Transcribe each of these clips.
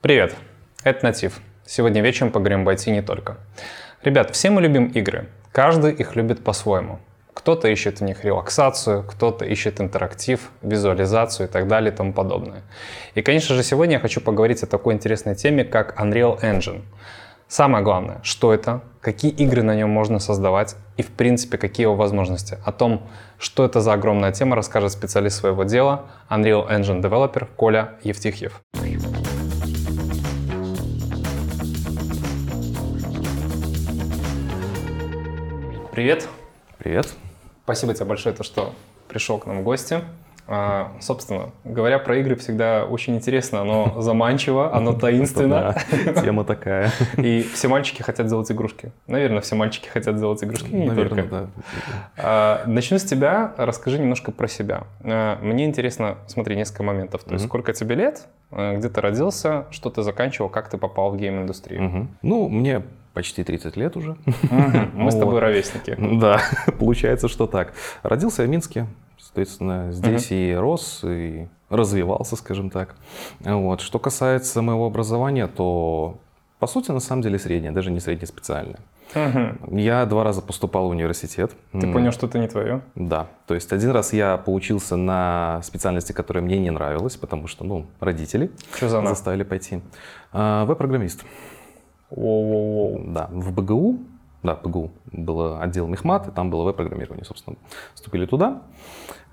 Привет, это Натив. Сегодня вечером поговорим об IT не только. Ребят, все мы любим игры. Каждый их любит по-своему. Кто-то ищет в них релаксацию, кто-то ищет интерактив, визуализацию и так далее и тому подобное. И, конечно же, сегодня я хочу поговорить о такой интересной теме, как Unreal Engine. Самое главное, что это, какие игры на нем можно создавать и, в принципе, какие его возможности. О том, что это за огромная тема, расскажет специалист своего дела, Unreal Engine Developer Коля Евтихьев. Привет. Привет. Спасибо тебе большое, то, что пришел к нам в гости. А, собственно, говоря про игры всегда очень интересно, оно заманчиво, оно таинственно. Да, тема такая. И все мальчики хотят делать игрушки. Наверное, все мальчики хотят делать игрушки, не Наверное, только. да. А, начну с тебя, расскажи немножко про себя. А, мне интересно, смотри, несколько моментов. То есть, Мгм. сколько тебе лет, а, где ты родился, что ты заканчивал, как ты попал в гейм-индустрию. Мгм. Ну, мне почти 30 лет уже. Мы с тобой ровесники. Да, получается, что так. Родился я в Минске, соответственно, здесь и рос, и развивался, скажем так. Вот. Что касается моего образования, то, по сути, на самом деле среднее, даже не среднеспециальное. Мгм. Я два раза поступал в университет. Ты понял, что это не твое? Да, то есть один раз я поучился на специальности, которая мне не нравилась, потому что, ну, родители Что за заставили пойти. А, Веб-программист. Воу-воу-воу. Да, в БГУ, да, БГУ был отдел мехмат, и там было веб-программирование, собственно. Вступили туда.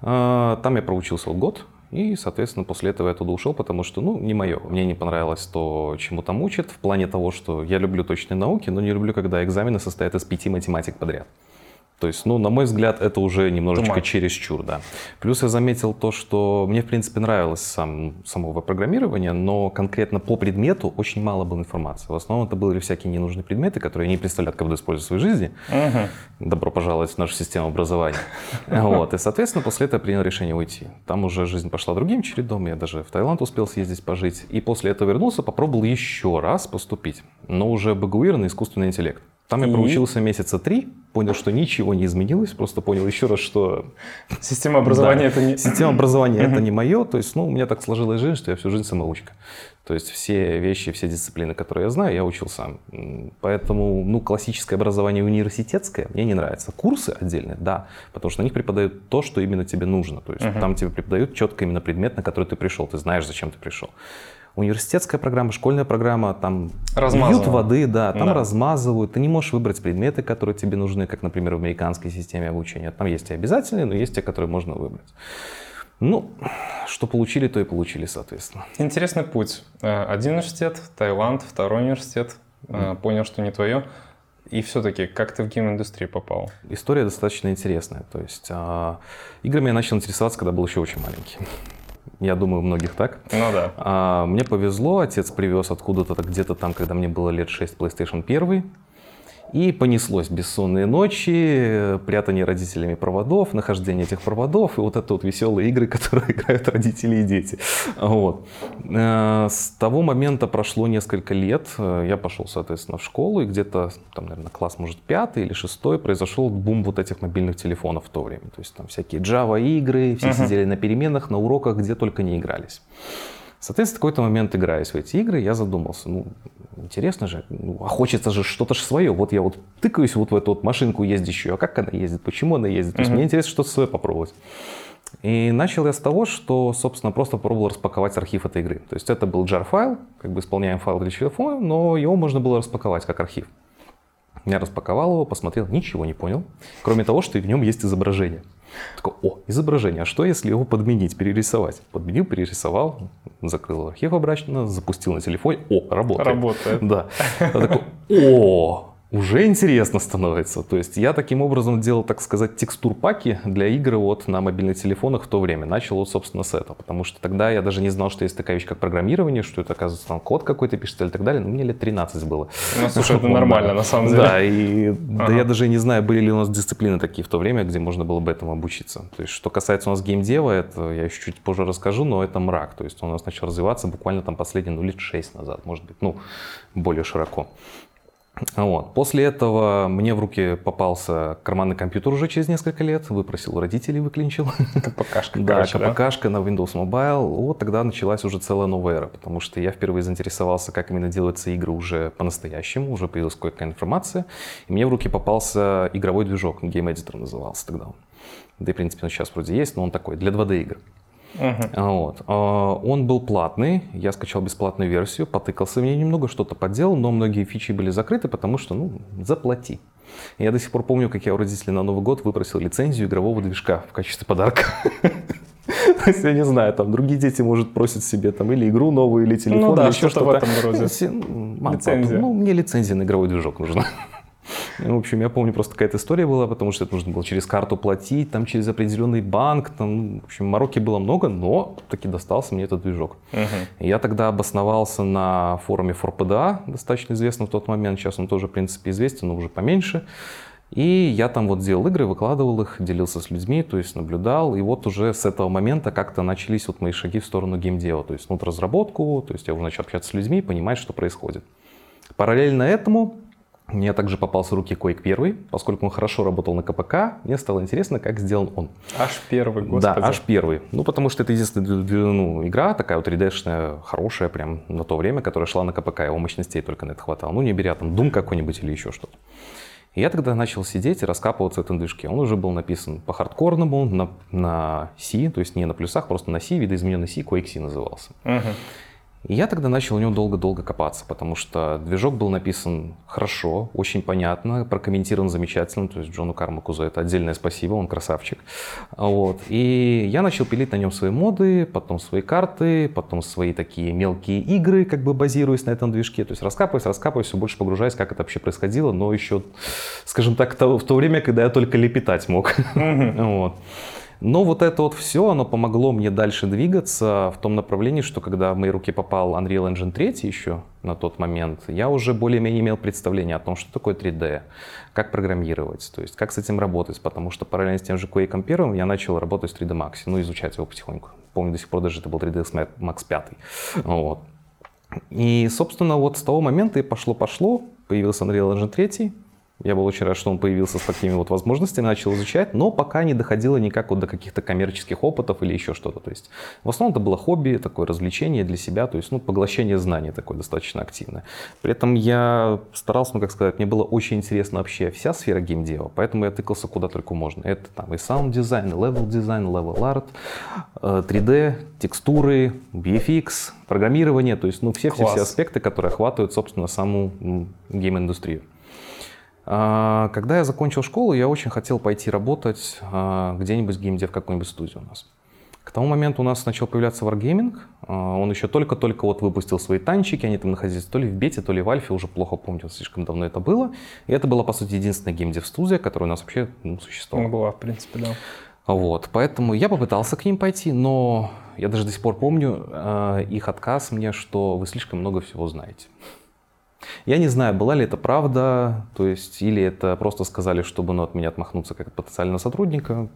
А, Там я проучился год, и, соответственно, после этого я туда ушел, потому что, ну, не мое. Мне не понравилось то, чему там учат, в плане того, что я люблю точные науки, но не люблю, когда экзамены состоят из пяти математик подряд. То есть, ну, на мой взгляд, это уже немножечко much. чересчур, да. Плюс я заметил то, что мне, в принципе, нравилось сам, само веб-программирование, но конкретно по предмету очень мало было информации. В основном это были всякие ненужные предметы, которые не представляю, как буду использовать в своей жизни. Мгм. Добро пожаловать в нашу систему образования. Вот. И, соответственно, после этого я принял решение уйти. Там уже жизнь пошла другим чередом. Я даже в Таиланд успел съездить пожить. И после этого вернулся, попробовал еще раз поступить. Но уже БГУИР на искусственный интеллект. Там я проучился месяца три, понял, что ничего не изменилось, просто понял еще раз, что Система образования Да. это не... система образования это не мое. То есть, ну, у меня так сложилась жизнь, что я всю жизнь самоучка. То есть все вещи, все дисциплины, которые я знаю, я учил сам. Поэтому, ну, классическое образование университетское мне не нравится. Курсы отдельные, да, потому что на них преподают то, что именно тебе нужно. То есть Мгм. там тебе преподают четко именно предмет, на который ты пришел. Ты знаешь, зачем ты пришел. Университетская программа, школьная программа, там льют воды, да, там Да. размазывают. Ты не можешь выбрать предметы, которые тебе нужны, как, например, в американской системе обучения. Там есть и обязательные, но есть те, которые можно выбрать. Ну, что получили, то и получили, соответственно. Интересный путь. Э, Один университет, Таиланд, второй университет. Э, Понял, что не твое. И все-таки, как ты в гейм-индустрию попал? История достаточно интересная. То есть а, играми я начал интересоваться, когда был еще очень маленький. Я думаю, у многих так. Ну да. А, мне повезло, отец привез откуда-то где-то там, когда мне было лет 6, PlayStation 1. И понеслось бессонные ночи, прятание родителями проводов, нахождение этих проводов и вот это вот веселые игры, которые играют родители и дети. Вот. Э, С того момента прошло несколько лет, я пошел, соответственно, в школу, и где-то, там, наверное, класс, может, пятый или шестой, произошел бум вот этих мобильных телефонов в то время. То есть там всякие Java-игры, все Мгм. сидели на переменах, на уроках, где только не игрались. Соответственно, в какой-то момент, играясь в эти игры, я задумался, ну, интересно же, ну, а хочется же что-то же свое. Вот я вот тыкаюсь вот в эту вот машинку ездящую, а как она ездит, почему она ездит. То есть мне интересно что-то свое попробовать. И начал я с того, что, собственно, просто попробовал распаковать архив этой игры. То есть это был jar-файл, как бы исполняем файл для телефона, но его можно было распаковать как архив. Я распаковал его, посмотрел, ничего не понял, кроме того, что в нем есть изображение. Такой, о, изображение, а что если его подменить, перерисовать? Подменил, перерисовал, закрыл архив обратно, запустил на телефоне, о, работает. Работает. Да. Я такой, о, уже интересно становится. То есть я таким образом делал, так сказать, текстур-паки для игр вот на мобильных телефонах в то время. Начал вот, собственно, с этого. Потому что тогда я даже не знал, что есть такая вещь, как программирование, что это, оказывается, там код какой-то пишется и так далее. Но мне лет 13 было. Ну, слушай, это нормально, на самом деле. Да, и да я даже не знаю, были ли у нас дисциплины такие в то время, где можно было бы этому обучиться. То есть, что касается у нас геймдева, это я еще чуть позже расскажу, но это мрак. То есть, он у нас начал развиваться буквально там последние, ну, лет 6 назад, может быть, ну, более широко. Вот. После этого мне в руки попался карманный компьютер уже через несколько лет, выпросил у родителей, выклинчил. КПКшка, Да? КПКшка на Windows Mobile. Вот тогда началась уже целая новая эра, потому что я впервые заинтересовался, как именно делаются игры уже по-настоящему, уже появилась кое-какая информация. И мне в руки попался игровой движок, Game Editor назывался тогда. Да и, в принципе, он сейчас вроде есть, но он такой, для 2D игр. Мгм. Вот. А, Он был платный, я скачал бесплатную версию, потыкался в ней немного, что-то подделал, но многие фичи были закрыты, потому что, ну, заплати. Я до сих пор помню, как я у родителей на Новый год выпросил лицензию игрового движка в качестве подарка. То есть, я не знаю, там другие дети, может, просят себе там или игру новую, или телефон, Ну да, или еще что-то в что-то. этом роде. Си- Мам, папа, Лицензия. ну, мне лицензия на игровой движок нужна. И, В общем, я помню, просто какая-то история была, потому что это нужно было через карту платить, там через определенный банк, там, ну, в общем, мороки было много, но таки достался мне этот движок. И Я тогда обосновался на форуме ФорПДА, достаточно известном в тот момент, сейчас он тоже, в принципе, известен, но уже поменьше. И я там вот делал игры, выкладывал их, делился с людьми, то есть наблюдал. И вот уже с этого момента как-то начались вот мои шаги в сторону геймдева. То есть ну, разработку, то есть я уже начал общаться с людьми, понимать, что происходит. Параллельно этому мне также попался в руки Quake 1, поскольку он хорошо работал на КПК, мне стало интересно, как сделан он. Аж первый, господи. Да, аж первый. Ну, потому что это единственная ну, игра, такая вот 3D-шная, хорошая прям на то время, которая шла на КПК, его мощностей только на это хватало. Ну, не беря там Doom какой-нибудь или еще что-то. И я тогда начал сидеть и раскапываться в этом движке. Он уже был написан по хардкорному, на, на C, то есть не на плюсах, просто на C, видоизмененный C, Quake C назывался. Мгм. И я тогда начал у него долго-долго копаться, потому что движок был написан хорошо, очень понятно, прокомментирован замечательно, то есть Джону Кармаку за это отдельное спасибо, он красавчик. Вот. И я начал пилить на нем свои моды, потом свои карты, потом свои такие мелкие игры, как бы базируясь на этом движке, то есть раскапываясь, раскапываясь, все больше погружаясь, как это вообще происходило, но еще, скажем так, в то время, когда я только лепетать мог. Вот. Но вот это вот все, оно помогло мне дальше двигаться в том направлении, что когда в мои руки попал Unreal Engine 3 еще на тот момент, я уже более-менее имел представление о том, что такое 3D, как программировать, то есть как с этим работать, потому что параллельно с тем же Quake первым я начал работать в 3D Max, ну изучать его потихоньку. Помню до сих пор даже это был 3ds Max 5. Вот. И, собственно, вот с того момента и пошло-пошло, появился Unreal Engine 3, я был очень рад, что он появился с такими вот возможностями, начал изучать, но пока не доходило никак вот до каких-то коммерческих опытов или еще что-то. То есть в основном это было хобби, такое развлечение для себя, то есть ну, поглощение знаний такое достаточно активное. При этом я старался, ну как сказать, мне было очень интересно вообще вся сфера геймдева, поэтому я тыкался куда только можно. Это там и саунд дизайн, и level дизайн, level art, э, 3D, текстуры, VFX, программирование, то есть ну все-все-все аспекты, которые охватывают, собственно, саму гейм-индустрию. А, Когда я закончил школу, я очень хотел пойти работать а, где-нибудь в геймдев какой-нибудь студии у нас. К тому моменту у нас начал появляться Wargaming. А, Он еще только-только вот выпустил свои танчики, они там находились то ли в бете, то ли в альфе, уже плохо помню, слишком давно это было. И это была, по сути, единственная геймдев-студия, которая у нас вообще ну, существовала. Была, в принципе, да. Вот, поэтому я попытался к ним пойти, но я даже до сих пор помню э, их отказ мне, что вы слишком много всего знаете. Я не знаю, была ли это правда, то есть, или это просто сказали, чтобы ну, от меня отмахнуться как от потенциального сотрудника.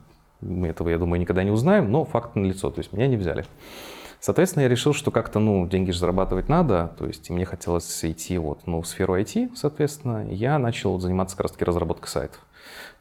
Мы этого, я думаю, никогда не узнаем, но факт налицо, то есть меня не взяли. Соответственно, я решил, что как-то, ну, деньги же зарабатывать надо, то есть мне хотелось идти вот, ну, в сферу IT, соответственно, я начал заниматься как раз-таки разработкой сайтов.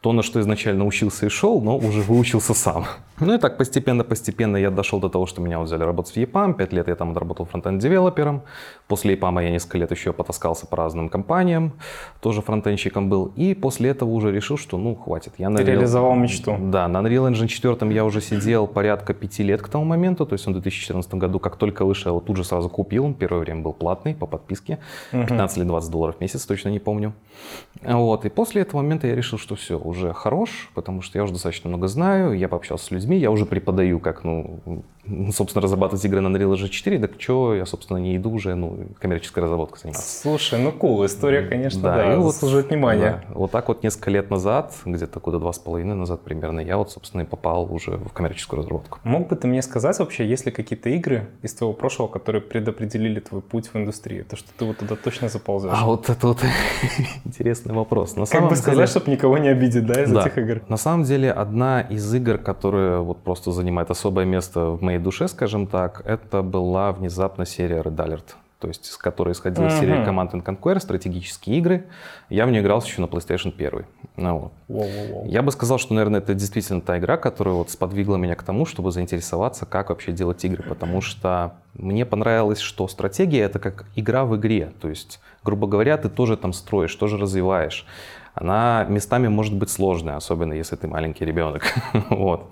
То, на что изначально учился и шел, но уже выучился сам. Ну и так постепенно-постепенно я дошел до того, что меня взяли работать в EPAM. Пять лет я там отработал фронтенд-девелопером. После EPAM я несколько лет еще потаскался по разным компаниям. Тоже фронтенщиком был. И после этого уже решил, что ну хватит. Я Unreal- реализовал мечту. Да, на Unreal Engine 4 я уже сидел порядка пяти лет к тому моменту. То есть он в 2014 году, как только вышел, я его тут же сразу купил. Он первое время был платный по подписке. 15 или 20 долларов в месяц, точно не помню. Вот. И после этого момента я решил, что все, уже хорош, потому что я уже достаточно много знаю, я пообщался с людьми, я уже преподаю, как, ну, собственно, разрабатывать игры на Unreal Engine 4, так что я, собственно, не иду уже, ну, коммерческой разработкой заниматься. Слушай, ну кул, история, конечно, да, и вот- заслуживает внимания. да. Вот так вот несколько лет назад, где-то года два с половиной назад примерно, я вот, собственно, и попал уже в коммерческую разработку. Мог бы ты мне сказать вообще, есть ли какие-то игры из твоего прошлого, которые предопределили твой путь в индустрию? То, что ты вот туда точно заползешь. А вот это вот интересный вопрос. На как самом бы деле- сказать, чтобы никого не обидеть, да, из Да. этих игр? На самом деле, одна из игр, которая вот просто занимает особое место в моей душе, скажем так, это была внезапно серия Red Alert то есть, с которой исходила uh-huh. серия Command and Conquer, стратегические игры. Я в нее играл еще на PlayStation 1. Ну, вот. wow, wow, wow. Я бы сказал, что, наверное, это действительно та игра, которая вот сподвигла меня к тому, чтобы заинтересоваться, как вообще делать игры, потому что мне понравилось, что стратегия — это как игра в игре, то есть, грубо говоря, ты тоже там строишь, тоже развиваешь. Она местами может быть сложная, особенно если ты маленький ребенок. вот.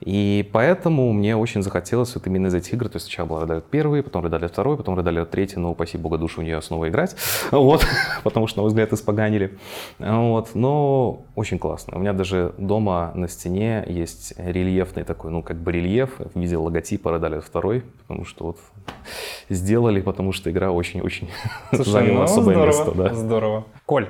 И поэтому мне очень захотелось вот именно из этих игр, то есть сначала был Red 1, потом Red 2, потом Red Alert 3, но, упаси бога, душу в нее снова играть, вот, потому что, на мой взгляд, испоганили, вот, но очень классно. У меня даже дома на стене есть рельефный такой, ну, как бы рельеф в виде логотипа Red Alert 2, потому что вот сделали, потому что игра очень-очень заняла ну, особое здорово, место. Да. Здорово. Коль,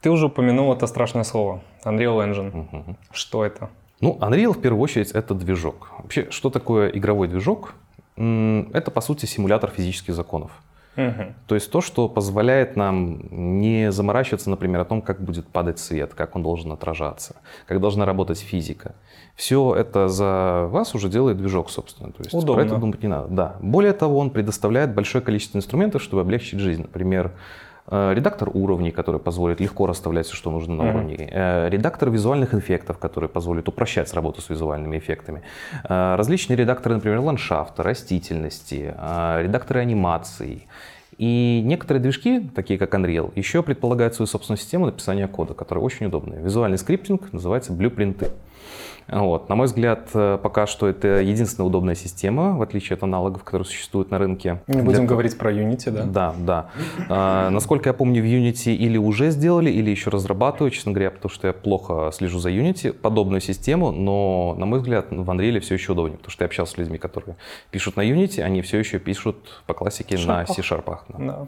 ты уже упомянул это страшное слово, Unreal Engine. Угу. Что это? Ну, Unreal в первую очередь это движок. Вообще, что такое игровой движок? Это, по сути, симулятор физических законов. Угу. То есть то, что позволяет нам не заморачиваться, например, о том, как будет падать свет, как он должен отражаться, как должна работать физика. Все это за вас уже делает движок, собственно. То есть Удобно. про это думать не надо. Да. Более того, он предоставляет большое количество инструментов, чтобы облегчить жизнь. Например, редактор уровней, который позволит легко расставлять все, что нужно на mm-hmm. уровне. Э, редактор визуальных эффектов, который позволит упрощать работу с визуальными эффектами. Э, различные редакторы, например, ландшафта, растительности, редакторы анимаций. И некоторые движки, такие как Unreal, еще предполагают свою собственную систему написания кода, которая очень удобная. Визуальный скриптинг называется блюпринты. Вот. На мой взгляд, э, пока что это единственная удобная система, в отличие от аналогов, которые существуют на рынке. Не будем Для... говорить про Unity, да? Да, да. А, насколько я помню, в Unity или уже сделали, или еще разрабатывают, честно говоря, потому что я плохо слежу за Unity, подобную систему, но, на мой взгляд, в Unreal все еще удобнее, потому что я общался с людьми, которые пишут на Unity, они все еще пишут по классике Шарпах. на C-Sharp. Да. Да.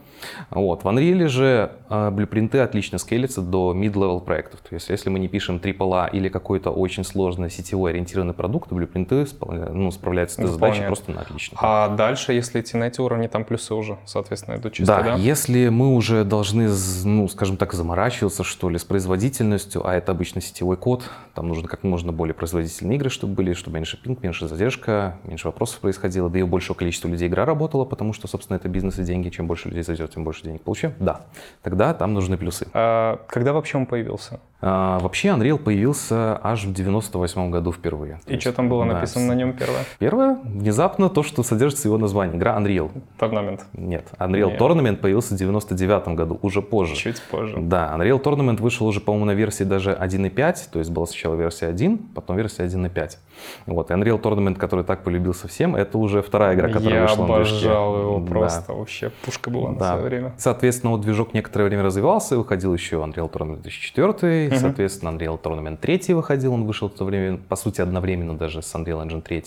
Вот. В Unreal же э, блюпринты отлично скейлятся до mid-level проектов. То есть, если мы не пишем AAA или какой-то очень сложный сетевой ориентированный продукт, блюпринты ну, справляются с этой задачей просто на отлично. А дальше, если идти на эти уровни, там плюсы уже, соответственно, идут чисто, да? Да, если мы уже должны, ну, скажем так, заморачиваться, что ли, с производительностью, а это обычно сетевой код, там нужно как можно более производительные игры, чтобы были, чтобы меньше пинг, меньше задержка, меньше вопросов происходило, да и у большего количества людей игра работала, потому что, собственно, это бизнес и деньги. Чем больше людей зайдет, тем больше денег получим. Да, тогда там нужны плюсы. А когда вообще он появился? А, вообще Unreal появился аж в 98 году впервые. И что там было написано да, на нем первое? Первое, внезапно то, что содержится его название. Игра Unreal. Tournament. Нет, Unreal Нет. Tournament появился в 99 году, уже позже. Чуть позже. Да, Unreal Tournament вышел уже, по-моему, на версии даже 1.5, то есть была сначала версия 1, потом версия 1.5. Вот, и Unreal Tournament, который так полюбился всем, это уже вторая игра, которая Я вышла на движке. Я обожал его просто, да. вообще пушка была да. на свое время. Соответственно, вот движок некоторое время развивался, выходил еще Unreal Tournament 2004, угу. соответственно, Unreal Tournament 3 выходил, он вышел в то время, по сути, одновременно даже с Unreal Engine 3.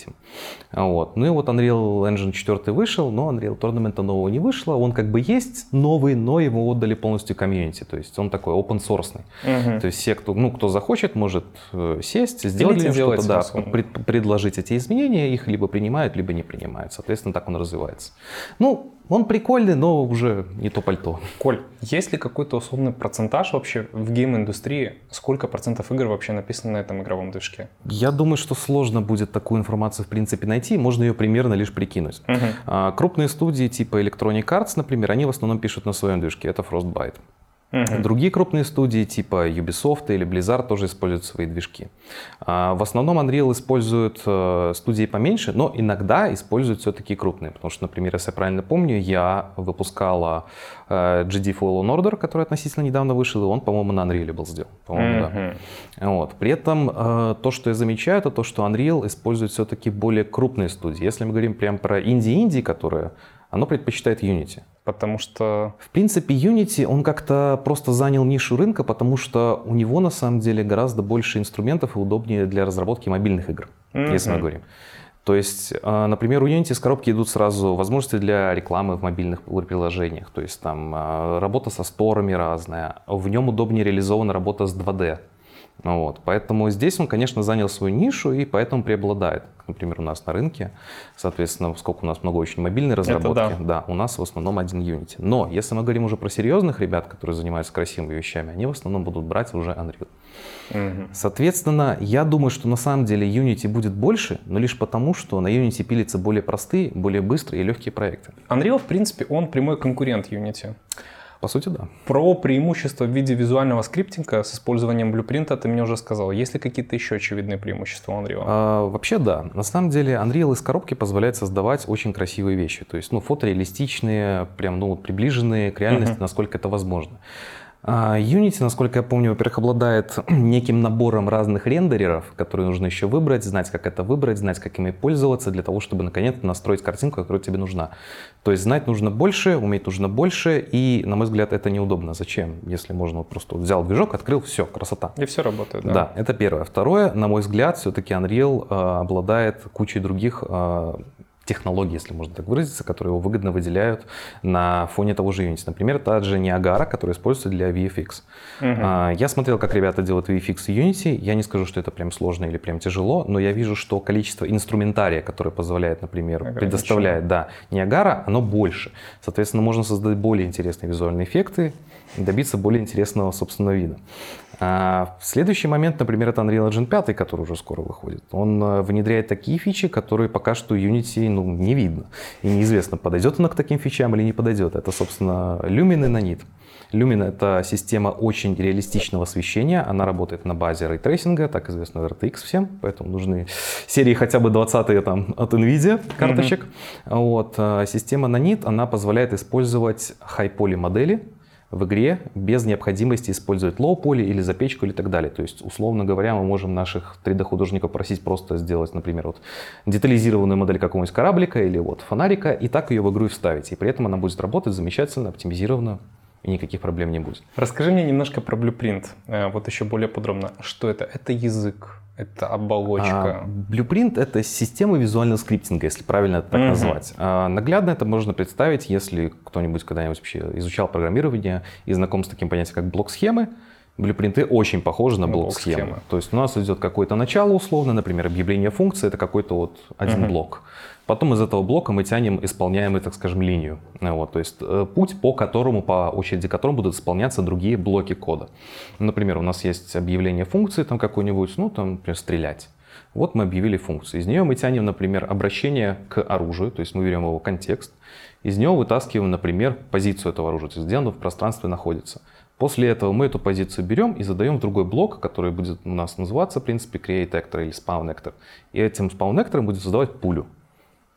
Вот. Ну и вот Unreal Engine 4 вышел, но Unreal Tournament нового не вышло, он как бы есть новый, но его отдали полностью комьюнити, то есть он такой open source. Угу. То есть все, кто, ну, кто захочет, может э, сесть, сделать что-то, да, пред, предложить эти изменения, их либо принимают, либо не принимают. Соответственно, так он развивается. Ну, он прикольный, но уже не то пальто. Коль, есть ли какой-то условный процентаж вообще в гейм-индустрии? Сколько процентов игр вообще написано на этом игровом движке? Я думаю, что сложно будет такую информацию в принципе найти, можно ее примерно лишь прикинуть. Угу. А, крупные студии типа Electronic Arts, например, они в основном пишут на своем движке, это Frostbite. Угу. Другие крупные студии типа Ubisoft или Blizzard тоже используют свои движки. А, в основном Unreal используют э, студии поменьше, но иногда используют все-таки крупные. Потому что, например, если я правильно помню, я выпускала э, GD Fallen Order, который относительно недавно вышел, и он, по-моему, на Unreal был сделан. По-моему, угу. да. Вот. При этом э, то, что я замечаю, это то, что Unreal использует все-таки более крупные студии. Если мы говорим прям про инди-инди, которые оно предпочитает Unity. Потому что... В принципе, Unity, он как-то просто занял нишу рынка, потому что у него на самом деле гораздо больше инструментов и удобнее для разработки мобильных игр, mm-hmm. если мы говорим. То есть, а, например, у Unity с коробки идут сразу возможности для рекламы в мобильных приложениях. То есть там а, работа со сторами разная. В нем удобнее реализована работа с 2D. Вот. Поэтому здесь он, конечно, занял свою нишу и поэтому преобладает. Например, у нас на рынке, соответственно, поскольку у нас много очень мобильной разработки, да. да, у нас в основном один Unity. Но если мы говорим уже про серьезных ребят, которые занимаются красивыми вещами, они в основном будут брать уже Unreal. Мгм. Соответственно, я думаю, что на самом деле Unity будет больше, но лишь потому, что на Unity пилятся более простые, более быстрые и легкие проекты. Unreal, в принципе, он прямой конкурент Unity. По сути, да. Про преимущества в виде визуального скриптинга с использованием блюпринта ты мне уже сказал. Есть ли какие-то еще очевидные преимущества у Unreal? А, вообще да. На самом деле Unreal из коробки позволяет создавать очень красивые вещи. То есть, ну, фотореалистичные, прям, ну, приближенные к реальности, Мгм. насколько это возможно. А, Unity, насколько я помню, во-первых, обладает неким набором разных рендереров, которые нужно еще выбрать, знать, как это выбрать, знать, как ими пользоваться, для того, чтобы наконец-то настроить картинку, которая тебе нужна. То есть знать нужно больше, уметь нужно больше, и, на мой взгляд, это неудобно. Зачем? Если можно вот просто взял движок, открыл, все, красота. И все работает, да? Да. это первое. Второе, на мой взгляд, все-таки Unreal э, обладает кучей других э, технологий, если можно так выразиться, которые его выгодно выделяют на фоне того же Unity. Например, та же Niagara, которая используется для VFX. Мгм. А, Я смотрел, как ребята делают VFX в Unity. Я не скажу, что это прям сложно или прям тяжело, но я вижу, что количество инструментария, которое позволяет, например, предоставляет, да, Niagara, оно больше. Соответственно, можно создать более интересные визуальные эффекты и добиться более интересного собственного вида. А следующий момент, например, это Unreal Engine 5, который уже скоро выходит. Он э, внедряет такие фичи, которые пока что Unity ну, не видно. И неизвестно, подойдет она к таким фичам или не подойдет. Это, собственно, Lumen и Nanite. Lumen — это система очень реалистичного освещения. Она работает на базе рейтрейсинга, так известно RTX всем, поэтому нужны серии хотя бы 20 там, от NVIDIA карточек. Вот. а Система Nanit, она позволяет использовать high-poly модели, в игре без необходимости использовать лоу-поли или запечку или так далее. То есть, условно говоря, мы можем наших 3D-художников просить просто сделать, например, вот детализированную модель какого-нибудь кораблика или вот фонарика, и так ее в игру и вставить. И при этом она будет работать замечательно, оптимизированно, и никаких проблем не будет. Расскажи мне немножко про Blueprint. Э, Вот еще более подробно. Что это? Это язык, это оболочка. А, Blueprint — это система визуального скриптинга, если правильно это так Мгм. назвать. А, Наглядно это можно представить, если кто-нибудь когда-нибудь вообще изучал программирование и знаком с таким понятием, как блок-схемы. Блюпринты очень похожи на блок-схемы. блок-схемы. То есть у нас идет какое-то начало условно, например, объявление функции — это какой-то вот один Мгм. блок. Потом из этого блока мы тянем исполняемый, так скажем, линию. Вот, то есть э, путь, по которому, по очереди которому будут исполняться другие блоки кода. Например, у нас есть объявление функции там какой-нибудь, ну там, например, стрелять. Вот мы объявили функцию. Из нее мы тянем, например, обращение к оружию, то есть мы берем его контекст. Из него вытаскиваем, например, позицию этого оружия, то есть где оно в пространстве находится. После этого мы эту позицию берем и задаем в другой блок, который будет у нас называться, в принципе, create actor или spawn actor. И этим spawn actor будет создавать пулю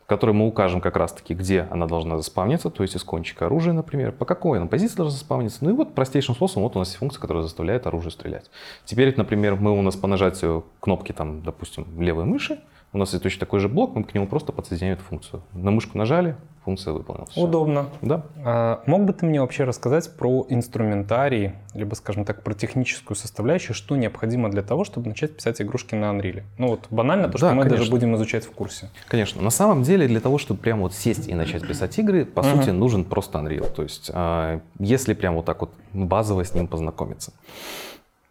которой мы укажем как раз-таки, где она должна заспавниться, то есть из кончика оружия, например, по какой она позиции должна заспавниться. Ну и вот простейшим способом вот у нас есть функция, которая заставляет оружие стрелять. Теперь, например, мы у нас по нажатию кнопки, там, допустим, левой мыши, у нас есть точно такой же блок, мы к нему просто подсоединяем эту функцию. На мышку нажали, функция выполнилась. Всё. Удобно. Да. А мог бы ты мне вообще рассказать про инструментарий, либо, скажем так, про техническую составляющую, что необходимо для того, чтобы начать писать игрушки на Unreal? Ну вот банально то, что Да, мы даже конечно. будем изучать в курсе. Конечно. На самом деле, для того, чтобы прямо вот сесть и начать писать игры, по Мгм. сути, нужен просто Unreal. То есть, а, если прям вот так вот базово с ним познакомиться.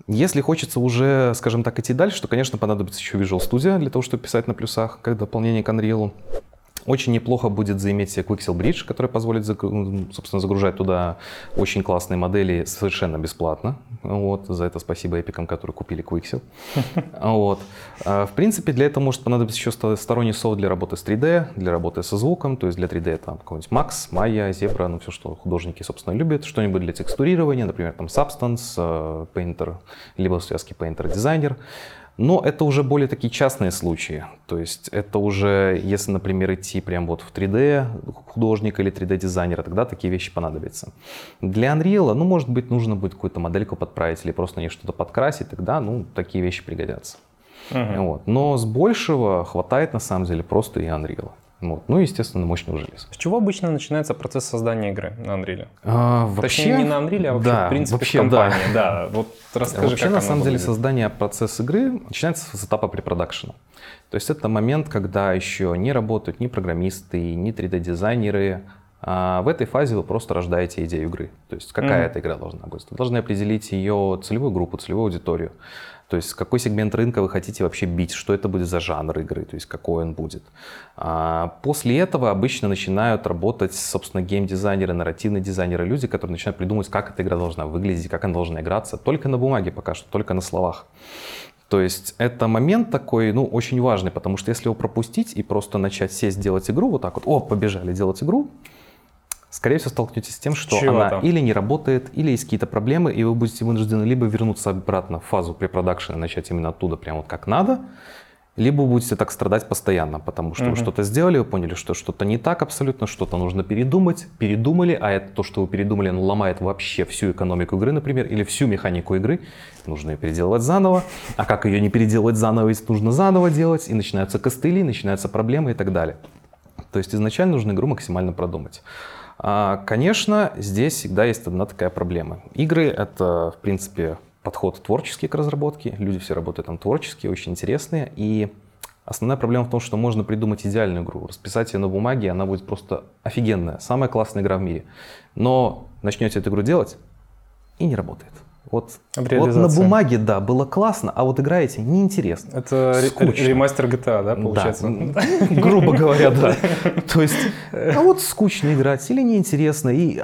Если хочется уже, скажем так, идти дальше, то, конечно, понадобится еще Visual Studio для того, чтобы писать на плюсах, как дополнение к Unreal. Очень неплохо будет заиметь себе Quixel Bridge, который позволит, собственно, загружать туда очень классные модели совершенно бесплатно. Вот, за это спасибо эпикам, которые купили Quixel. Вот. А, В принципе, для этого может понадобиться еще сто- сторонний софт для работы с 3D, для работы со звуком, то есть для 3D там какой-нибудь Max, Maya, Zebra, ну все, что художники, собственно, любят. Что-нибудь для текстурирования, например, там Substance, э, Painter, либо в связке Painter Designer. Но это уже более такие частные случаи. То есть это уже, если, например, идти прям вот в 3D художника или 3D дизайнера, тогда такие вещи понадобятся. Для Unreal, ну, может быть, нужно будет какую-то модельку подправить или просто на ней что-то подкрасить, тогда, ну, такие вещи пригодятся. Мгм. Вот. Но с большего хватает, на самом деле, просто и Unreal. Вот. Ну, и, естественно, мощного железа. С чего обычно начинается процесс создания игры на Unreal? А, Точнее, не на Unreal, а вообще, да, в принципе, вообще, в компании. Да. Вот расскажи, Вообще, как на самом деле, создание процесса игры начинается с этапа препродакшена. То есть это момент, когда еще не работают ни программисты, ни 3D-дизайнеры, А в этой фазе вы просто рождаете идею игры. То есть какая mm-hmm. эта игра должна быть. Вы должны определить ее целевую группу, целевую аудиторию. То есть какой сегмент рынка вы хотите вообще бить, что это будет за жанр игры, то есть какой он будет. А после этого обычно начинают работать, собственно, геймдизайнеры, нарративные дизайнеры, люди, которые начинают придумывать, как эта игра должна выглядеть, как она должна играться. Только на бумаге пока что, только на словах. То есть это момент такой, ну, очень важный, потому что если его пропустить и просто начать сесть делать игру, вот так вот, о, побежали делать игру, скорее всего, столкнетесь с тем, что Чего она там? или не работает, или есть какие-то проблемы, и вы будете вынуждены либо вернуться обратно в фазу препродакшена, начать именно оттуда, прямо вот как надо, либо будете так страдать постоянно, потому что угу. вы что-то сделали, вы поняли, что что-то не так абсолютно, что-то нужно передумать, передумали, а это то, что вы передумали, оно ломает вообще всю экономику игры, например, или всю механику игры, нужно ее переделывать заново, а как ее не переделывать заново, если нужно заново делать, и начинаются костыли, начинаются проблемы и так далее. То есть изначально нужно игру максимально продумать. А, конечно, здесь всегда есть одна такая проблема. Игры — это, в принципе, подход творческий к разработке. Люди все работают там творческие, очень интересные. И основная проблема в том, что можно придумать идеальную игру, расписать ее на бумаге, она будет просто офигенная, самая классная игра в мире. Но начнете эту игру делать, и не работает. Вот, вот на бумаге, да, было классно, а вот играете неинтересно. Это скучно. ремастер GTA, да, получается? Да, грубо говоря, да. То есть, а вот скучно играть или неинтересно, и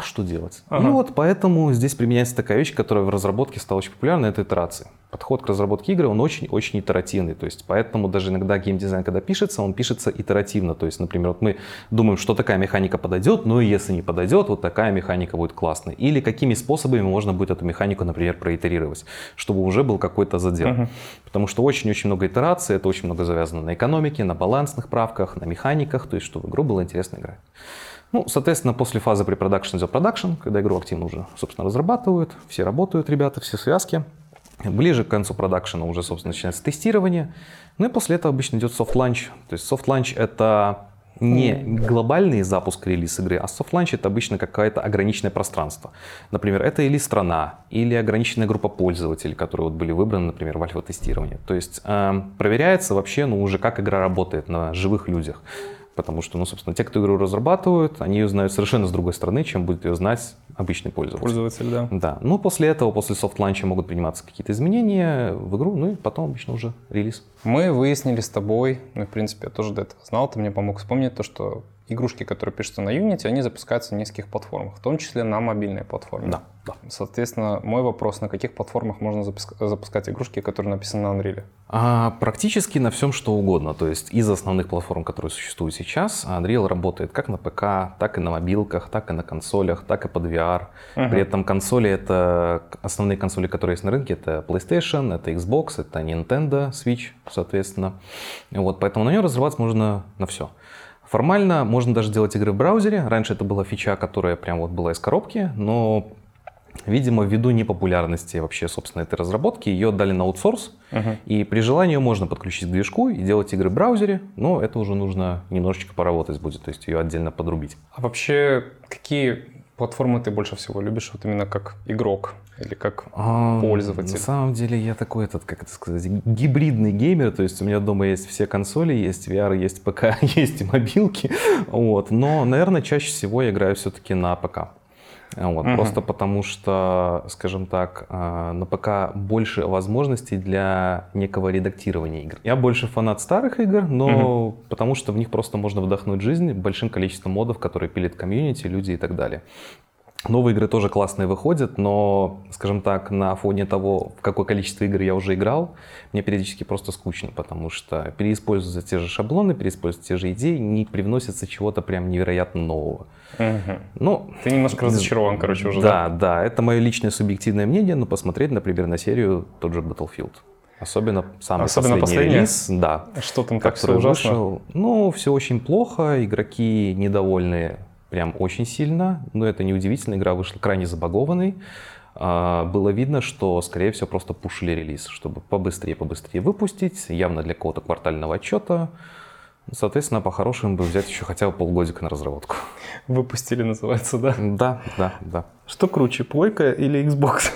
а что делать? Ага. И вот поэтому здесь применяется такая вещь, которая в разработке стала очень популярной, это итерации. Подход к разработке игры, он очень-очень итеративный. То есть поэтому даже иногда геймдизайн, когда пишется, он пишется итеративно. То есть, например, вот мы думаем, что такая механика подойдет, но если не подойдет, вот такая механика будет классной. Или какими способами можно будет эту механику, например, проитерировать, чтобы уже был какой-то задел. Ага. Потому что очень-очень много итераций, это очень много завязано на экономике, на балансных правках, на механиках, то есть чтобы в игру было интересно играть. Ну, соответственно, после фазы препродакшн идет продакшн, когда игру активно уже, собственно, разрабатывают, все работают, ребята, все связки. Ближе к концу продакшена уже, собственно, начинается тестирование. Ну и после этого обычно идет soft launch. То есть soft launch — это не глобальный запуск релиз игры, а soft launch это обычно какое-то ограниченное пространство. Например, это или страна, или ограниченная группа пользователей, которые вот были выбраны, например, в альфа-тестировании. То есть э, проверяется вообще, ну, уже как игра работает на живых людях. Потому что, ну, собственно, те, кто игру разрабатывают, они ее знают совершенно с другой стороны, чем будет ее знать обычный пользователь. Пользователь, да. Да. Ну, после этого, после soft launch а могут приниматься какие-то изменения в игру, ну и потом обычно уже релиз. Мы выяснили с тобой, ну, в принципе, я тоже до этого знал, ты мне помог вспомнить то, что игрушки, которые пишутся на Unity, они запускаются на нескольких платформах, в том числе на мобильной платформе. Да. да. Соответственно, мой вопрос, на каких платформах можно запускать игрушки, которые написаны на Unreal? А, практически на всем, что угодно. То есть из основных платформ, которые существуют сейчас, Unreal работает как на ПК, так и на мобилках, так и на консолях, так и под VR. Угу. При этом консоли это основные консоли, которые есть на рынке, это PlayStation, это Xbox, это Nintendo Switch, соответственно. Вот, поэтому на нее разрабатывать можно на все. Формально можно даже делать игры в браузере. Раньше это была фича, которая прям вот была из коробки, но Видимо, ввиду непопулярности вообще, собственно, этой разработки, ее отдали на аутсорс, uh-huh. и при желании можно подключить к движку и делать игры в браузере, но это уже нужно немножечко поработать будет, то есть ее отдельно подрубить. А вообще, какие платформы ты больше всего любишь, вот именно как игрок или как а, пользователь? На самом деле я такой этот, как это сказать, гибридный геймер, то есть у меня дома есть все консоли, есть VR, есть ПК, есть и мобилки, вот. Но, наверное, чаще всего я играю все-таки на ПК. Вот, угу. Просто потому что, скажем так, а, на ПК больше возможностей для некого редактирования игр. Я больше фанат старых игр, но угу. потому что в них просто можно вдохнуть жизнь большим количеством модов, которые пилит комьюнити, люди и так далее. Новые игры тоже классные выходят, но, скажем так, на фоне того, в какое количество игр я уже играл, мне периодически просто скучно, потому что переиспользуются те же шаблоны, переиспользуются те же идеи, не привносится чего-то прям невероятно нового. Угу. Ну, Ты немножко разочарован, короче, уже, да? Да, да, это мое личное субъективное мнение, но посмотреть, например, на серию тот же Battlefield. Особенно самый Особенно последний релиз, да. Что там так все ужасно? Вышел. Ну, все очень плохо, игроки недовольны прям очень сильно, но это неудивительно, игра вышла крайне забагованной. А, было видно, что, скорее всего, просто пушили релиз, чтобы побыстрее-побыстрее выпустить, явно для какого-то квартального отчета. Соответственно, по-хорошему бы взять еще хотя бы полгодика на разработку. Выпустили, называется, да? Да, да, да. Что круче, плойка или Xbox?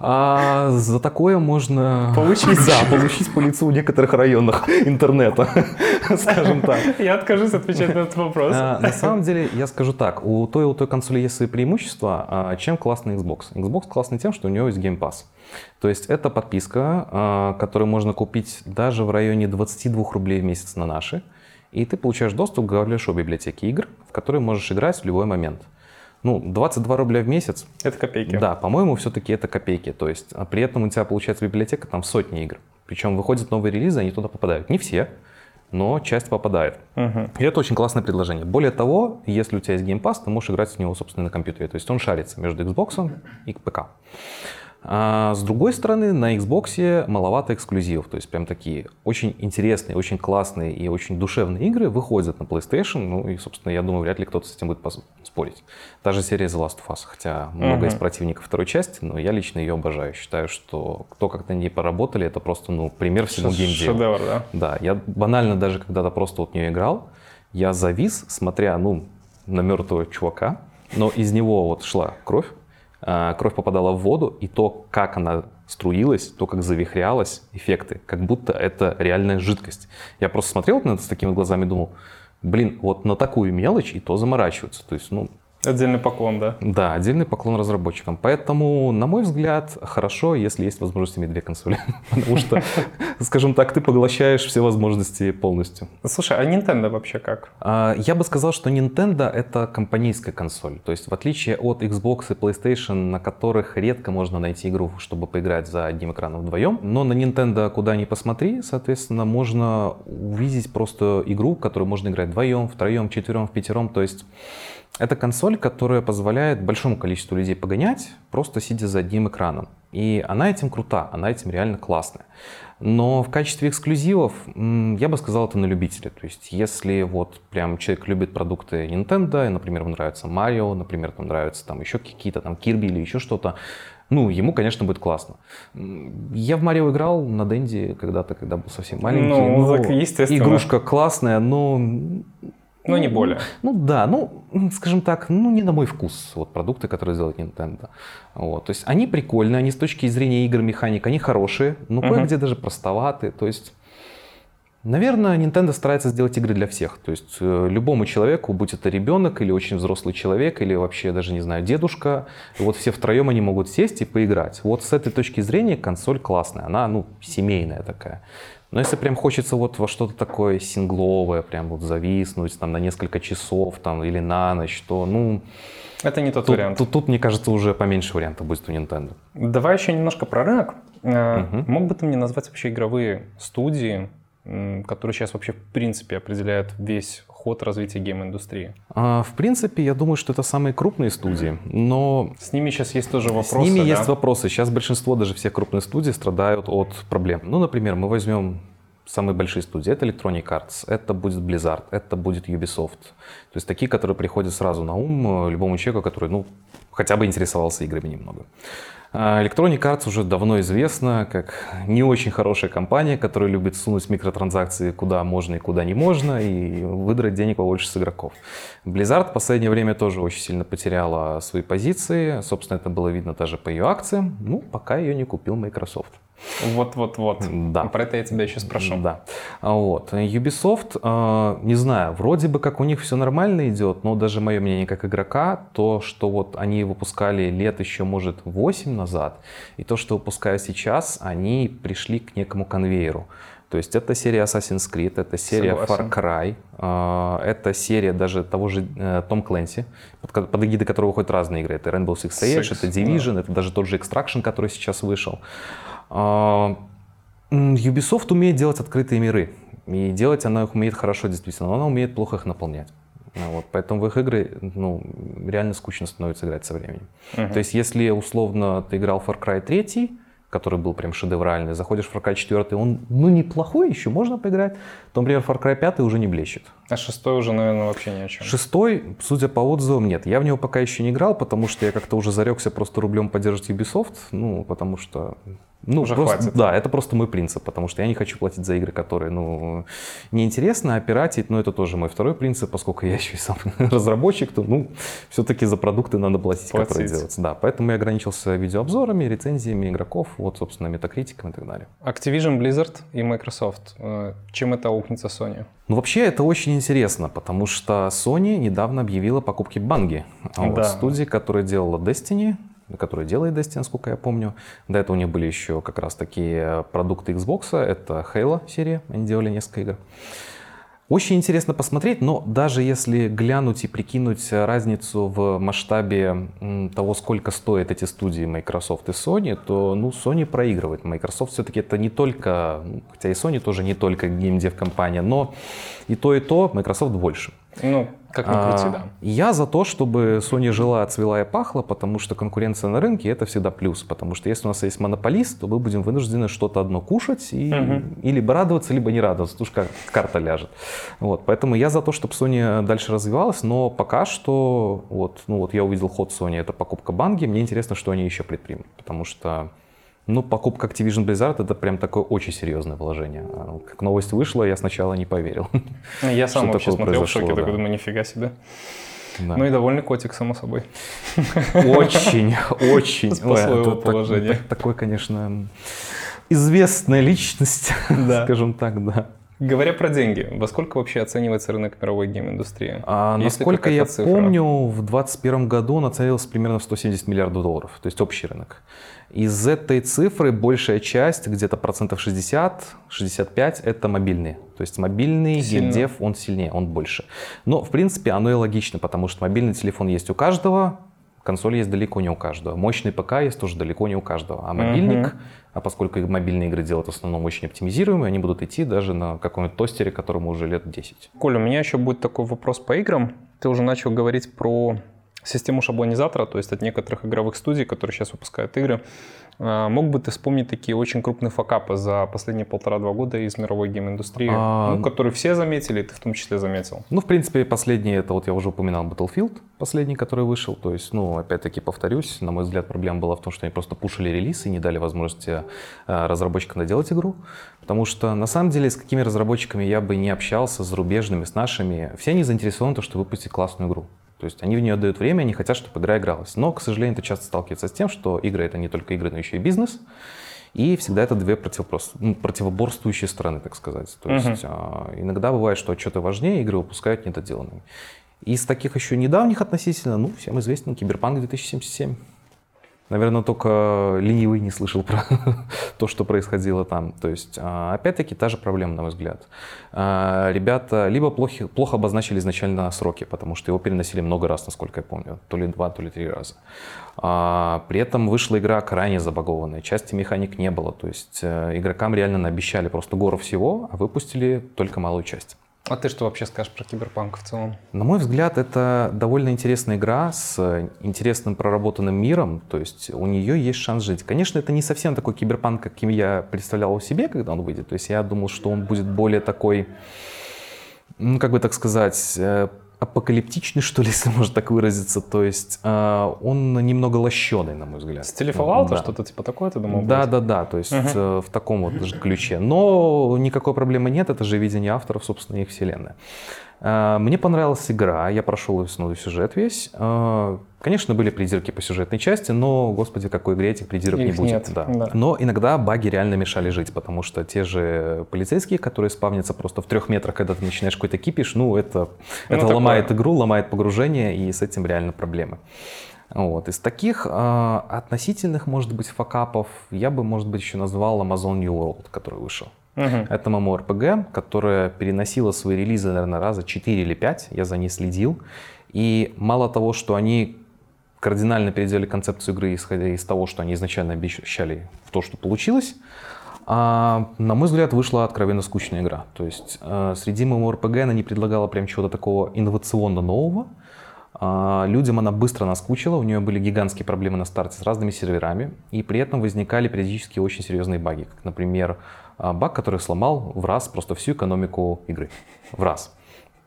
А за такое можно получить, да, получить по лицу в некоторых районах интернета. скажем так. Я откажусь отвечать на этот вопрос. А, на самом деле, я скажу так, у той и у той консоли есть свои преимущества. А чем классный Xbox? Xbox классный тем, что у него есть Game Pass. То есть это подписка, а, которую можно купить даже в районе 22 рублей в месяц на наши. И ты получаешь доступ к большой библиотеке игр, в которые можешь играть в любой момент. Ну, 22 рубля в месяц. Это копейки. Да, по-моему, все-таки это копейки. То есть при этом у тебя получается библиотека там сотни игр. Причем выходят новые релизы, они туда попадают. Не все, но часть попадает. Угу. И это очень классное предложение. Более того, если у тебя есть Game Pass, ты можешь играть в него, собственно, на компьютере. То есть он шарится между Xbox и ПК. А с другой стороны, на Xbox маловато эксклюзивов. То есть прям такие очень интересные, очень классные и очень душевные игры выходят на PlayStation. Ну и, собственно, я думаю, вряд ли кто-то с этим будет спорить. Та же серия The Last of Us. Хотя много uh-huh. из противников второй части, но я лично ее обожаю. Считаю, что кто как-то ней поработали, это просто ну, пример всему геймдеву. Шедевр, да? Да, я банально даже когда-то просто вот в нее играл, я завис, смотря ну, на мертвого чувака, но из него вот шла кровь, кровь попадала в воду, и то, как она струилась, то, как завихрялась, эффекты, как будто это реальная жидкость. Я просто смотрел на это с такими глазами и думал, блин, вот на такую мелочь и то заморачиваются. То есть, ну, Отдельный поклон, да? Да, отдельный поклон разработчикам. Поэтому, на мой взгляд, хорошо, если есть возможность иметь две консоли. Потому что, скажем так, ты поглощаешь все возможности полностью. Слушай, а Nintendo вообще как? А, я бы сказал, что Nintendo — это компанейская консоль. То есть, в отличие от Xbox и PlayStation, на которых редко можно найти игру, чтобы поиграть за одним экраном вдвоем, но на Nintendo, куда ни посмотри, соответственно, можно увидеть просто игру, в которую можно играть вдвоем, втроем, четвером, пятером. То есть, это консоль, которая позволяет большому количеству людей погонять, просто сидя за одним экраном. И она этим крута, она этим реально классная. Но в качестве эксклюзивов я бы сказал это на любителя. То есть если вот прям человек любит продукты Nintendo, например, ему нравится Марио, например, там нравится там еще какие-то там Кирби или еще что-то, ну, ему, конечно, будет классно. Я в Марио играл на Денди когда-то, когда был совсем маленький. Ну, ну так естественно. Игрушка классная, но но не более. Ну да, ну, скажем так, ну не на мой вкус вот продукты, которые делает Nintendo. Вот, то есть они прикольные, они с точки зрения игр механик, они хорошие, но uh-huh. кое-где даже простоваты. То есть, наверное, Nintendo старается сделать игры для всех. То есть э, любому человеку, будь это ребенок или очень взрослый человек, или вообще даже, не знаю, дедушка, вот все втроем они могут сесть и поиграть. Вот с этой точки зрения консоль классная, она, ну, семейная такая. Но если прям хочется вот во что-то такое сингловое, прям вот зависнуть там на несколько часов там или на ночь, то, ну... Это не тот тут, вариант. Тут, тут, мне кажется, уже поменьше вариантов будет у Nintendo. Давай еще немножко про рынок. Угу. Мог бы ты мне назвать вообще игровые студии, которые сейчас вообще в принципе определяют весь ход развития гейм-индустрии? А, в принципе, я думаю, что это самые крупные студии, но... С ними сейчас есть тоже вопросы, С ними да? есть вопросы. Сейчас большинство даже всех крупных студий страдают от проблем. Ну, например, мы возьмем самые большие студии. Это Electronic Arts, это будет Blizzard, это будет Ubisoft. То есть такие, которые приходят сразу на ум э, любому человеку, который, ну, хотя бы интересовался играми немного. А Electronic Arts уже давно известна как не очень хорошая компания, которая любит сунуть микротранзакции куда можно и куда не можно и выдрать денег побольше с игроков. Blizzard в последнее время тоже очень сильно потеряла свои позиции. Собственно, это было видно даже по ее акциям. Ну, пока ее не купил Microsoft. Вот-вот-вот. Да. Про это я тебя еще спрошу. Да. Вот. Ubisoft, а, не знаю, вроде бы как у них все нормально идет, но даже мое мнение как игрока, то, что вот они выпускали лет еще, может, 8 назад, и то, что выпускают сейчас, они пришли к некому конвейеру. То есть это серия Assassin's Creed, это серия Согласен. Far Cry, а, это серия даже того же Том Clancy, под, под эгидой которого выходят разные игры. Это Rainbow Six Siege, Six, это Division, да. это даже тот же Extraction, который сейчас вышел. А, Ubisoft умеет делать открытые миры. И делать она их умеет хорошо, действительно, но она умеет плохо их наполнять. Ну вот, поэтому в их игры ну, реально скучно становится играть со временем. Uh-huh. То есть, если условно ты играл Far Cry 3, который был прям шедевральный, заходишь в Far Cry 4, он ну неплохой, еще можно поиграть, то, например, Far Cry 5 уже не блещет. А шестой уже, наверное, вообще ни о чем. Шестой, судя по отзывам, нет. Я в него пока еще не играл, потому что я как-то уже зарекся просто рублем поддерживать Ubisoft, ну, потому что Ну, Уже просто, хватит. Да, это просто мой принцип, потому что я не хочу платить за игры, которые, ну, неинтересно, а пиратить, ну, это тоже мой второй принцип, поскольку я еще и сам разработчик, то, ну, все-таки за продукты надо платить, которые Платить. делаются. Да, поэтому я ограничился видеообзорами, рецензиями игроков, вот, собственно, метакритиком и так далее. Activision, Blizzard и Microsoft. Э, Чем это аукнется Sony? Ну, вообще, это очень интересно, потому что Sony недавно объявила покупки Банги, вот, Да. студии, которая делала Destiny, которая делает Destiny, насколько я помню. До этого у них были еще как раз такие продукты Xbox, это Halo серия, они делали несколько игр. Очень интересно посмотреть, но даже если глянуть и прикинуть разницу в масштабе того, сколько стоят эти студии Microsoft и Sony, то ну, Sony проигрывает. Microsoft все-таки это не только, ну, хотя и Sony тоже не только геймдев компания, но и то, и то Microsoft больше. Ну, как ни крути, А, да. Я за то, чтобы Sony жила, цвела и пахла, потому что конкуренция на рынке это всегда плюс. Потому что если у нас есть монополист, то мы будем вынуждены что-то одно кушать и, и либо радоваться, либо не радоваться. Уж как карта ляжет. Вот, поэтому я за то, чтобы Sony дальше развивалась, но пока что вот, ну вот я увидел ход Sony, это покупка банги. Мне интересно, что они еще предпримут. Потому что ну, покупка Activision Blizzard это прям такое очень серьезное вложение. А Как новость вышла, я сначала не поверил. Я сам вообще смотрел в шоке, произошло, такой да. думаю, нифига себе. Да. Ну и довольный котик, само собой. Очень, очень. Спасло его так- положение. так- такой, конечно, известная личность, Да. скажем так, да. Говоря про деньги, во сколько вообще оценивается рынок мировой гейм-индустрии? А, Есть насколько я цифра? помню, в 2021 году он оценивался примерно в 170 миллиардов долларов, то есть общий рынок. Из этой цифры большая часть, где-то процентов 60-65, это мобильные. То есть мобильный Сильно. геймдев, он сильнее, он больше. Но, в принципе, оно и логично, потому что мобильный телефон есть у каждого, консоль есть далеко не у каждого. Мощный ПК есть тоже далеко не у каждого. А мобильник, Мгм. а поскольку мобильные игры делают в основном очень оптимизируемые, они будут идти даже на каком-нибудь тостере, которому уже лет 10. Коля, у меня еще будет такой вопрос по играм. Ты уже начал говорить про систему шаблонизатора, то есть от некоторых игровых студий, которые сейчас выпускают игры. А, Мог бы ты вспомнить такие очень крупные факапы за последние полтора-два года из мировой гейм-индустрии, А, ну, которые все заметили, ты в том числе заметил? Ну, в принципе, последний, это вот я уже упоминал Battlefield, последний, который вышел. То есть, ну, опять-таки повторюсь, на мой взгляд, проблема была в том, что они просто пушили релиз и не дали возможности э, разработчикам доделать игру. Потому что, на самом деле, с какими разработчиками я бы не общался, с зарубежными, с нашими, все они заинтересованы в том, чтобы выпустить классную игру. То есть они в нее дают время, они хотят, чтобы игра игралась. Но, к сожалению, это часто сталкивается с тем, что игры — это не только игры, но еще и бизнес. И всегда это две ну, противоборствующие стороны, так сказать. То Мгм. есть а, иногда бывает, что что-то важнее, игры выпускают недоделанными. Из таких еще недавних относительно, ну, всем известен Киберпанк 2077. Наверное, только ленивый не слышал про то, что происходило там. То есть, а, опять-таки, та же проблема, на мой взгляд. А, Ребята либо плохи, плохо обозначили изначально сроки, потому что его переносили много раз, насколько я помню. То ли два, то ли три раза. А, При этом вышла игра крайне забагованная. Части механик не было. То есть, э, игрокам реально наобещали просто гору всего, а выпустили только малую часть. А ты что вообще скажешь про Киберпанк в целом? На мой взгляд, это довольно интересная игра с интересным проработанным миром, то есть у нее есть шанс жить. Конечно, это не совсем такой киберпанк, каким я представлял его себе, когда он выйдет. То есть я думал, что он будет более такой, ну, как бы так сказать, э, апокалиптичный, что ли, если можно так выразиться. То есть э, он немного лощеный, на мой взгляд. С Fallout Да. что-то типа такое, ты думал? Да, будет? да, да, то есть Мгм. э, в таком вот ключе. Но никакой проблемы нет, это же видение авторов, собственно, их вселенная. Э, Мне понравилась игра, я прошел основной сюжет весь. Э, Конечно, были придирки по сюжетной части, но, господи, какой игре этих придирок не Их будет. нет, да. да. Но иногда баги реально мешали жить, потому что те же полицейские, которые спавнятся просто в трех метрах, когда ты начинаешь какой-то кипиш, ну, это, Ну, это такое. ломает игру, ломает погружение, и с этим реально проблемы. Вот. Из таких э, относительных, может быть, факапов я бы, может быть, еще назвал Amazon New World, который вышел. Мгм. Это MMORPG, которая переносила свои релизы, наверное, раза 4 или 5, я за ней следил. И мало того, что они кардинально переделали концепцию игры, исходя из того, что они изначально обещали в то, что получилось, а, на мой взгляд, вышла откровенно скучная игра. То есть э, среди MMORPG она не предлагала прям чего-то такого инновационно нового. А, Людям она быстро наскучила, у нее были гигантские проблемы на старте с разными серверами, и при этом возникали периодически очень серьезные баги, как, например, баг, который сломал в раз просто всю экономику игры. В раз.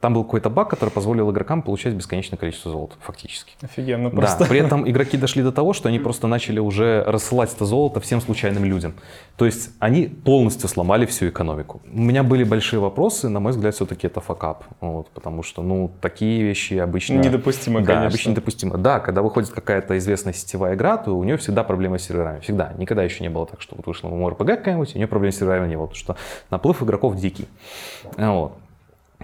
Там был какой-то баг, который позволил игрокам получать бесконечное количество золота, фактически. Офигенно просто. Да, при этом игроки дошли до того, что они просто начали уже рассылать это золото всем случайным людям. То есть они полностью сломали всю экономику. У меня были большие вопросы, на мой взгляд, все-таки это факап. Вот, потому что, ну, такие вещи обычно... Недопустимо, да, конечно. обычно недопустимо. Да, когда выходит какая-то известная сетевая игра, то у нее всегда проблемы с серверами. Всегда. Никогда еще не было так, что вот вышла MMORPG какая-нибудь, у нее проблем с серверами не было, потому что наплыв игроков дикий. Вот.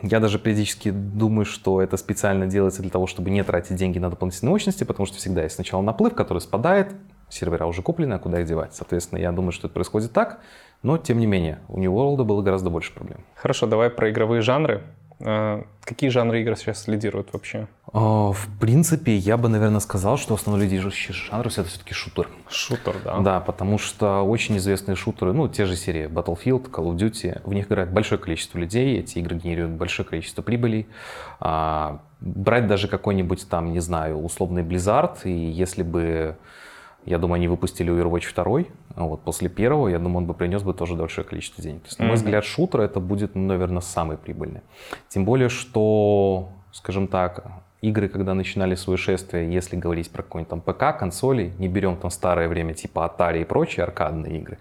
Я даже периодически думаю, что это специально делается для того, чтобы не тратить деньги на дополнительные мощности, потому что всегда есть сначала наплыв, который спадает, сервера уже куплены, а куда их девать? Соответственно, я думаю, что это происходит так, но тем не менее, у New World было гораздо больше проблем. Хорошо, давай про игровые жанры. А, какие жанры игр сейчас лидируют вообще? А, в принципе, я бы, наверное, сказал, что основной лидирующий жанр это все-таки шутер. Шутер, да. Да, потому что очень известные шутеры, ну, те же серии Battlefield, Call of Duty, в них играет большое количество людей, эти игры генерируют большое количество прибылей. А, брать даже какой-нибудь там, не знаю, условный Blizzard, и если бы я думаю, они выпустили Overwatch 2. А вот после первого, я думаю, он бы принес бы тоже большое количество денег. То есть, на мой mm-hmm. взгляд, шутер это будет, наверное, самый прибыльный. Тем более, что, скажем так, игры, когда начинали свое шествие, если говорить про какой-нибудь там ПК, консоли, не берем там старое время типа Atari и прочие аркадные игры,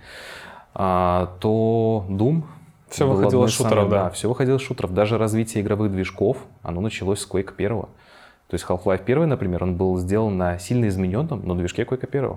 а, то Doom все выходило из шутеров, да. да. Все выходило из шутеров. Даже развитие игровых движков, оно началось с Quake 1. То есть Half-Life 1, например, он был сделан на сильно измененном, но движке Quake 1.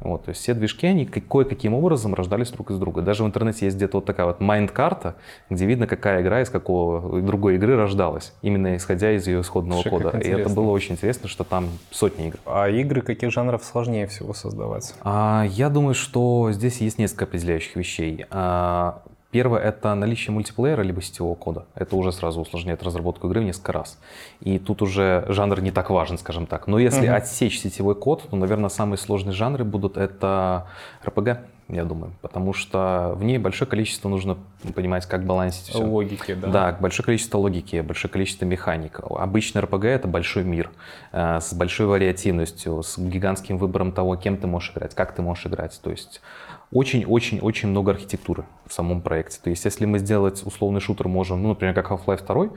Вот, то есть все движки, они кое-каким образом рождались друг из друга. Даже в интернете есть где-то вот такая вот mind-карта, где видно, какая игра из какого другой игры рождалась, именно исходя из ее исходного Слушай, кода. И это было очень интересно, что там сотни игр. А игры каких жанров сложнее всего создавать? А, я думаю, что здесь есть несколько определяющих вещей. А, Первое — это наличие мультиплеера либо сетевого кода. Это уже сразу усложняет разработку игры в несколько раз. И тут уже жанр не так важен, скажем так. Но если угу. отсечь сетевой код, то, наверное, самые сложные жанры будут это RPG, я думаю. Потому что в ней большое количество нужно понимать, как балансить все. Логики, да. Да, большое количество логики, большое количество механик. Обычно RPG — это большой мир э, с большой вариативностью, с гигантским выбором того, кем ты можешь играть, как ты можешь играть. То есть очень-очень-очень много архитектуры в самом проекте. То есть если мы сделать условный шутер можем, ну, например, как Half-Life 2,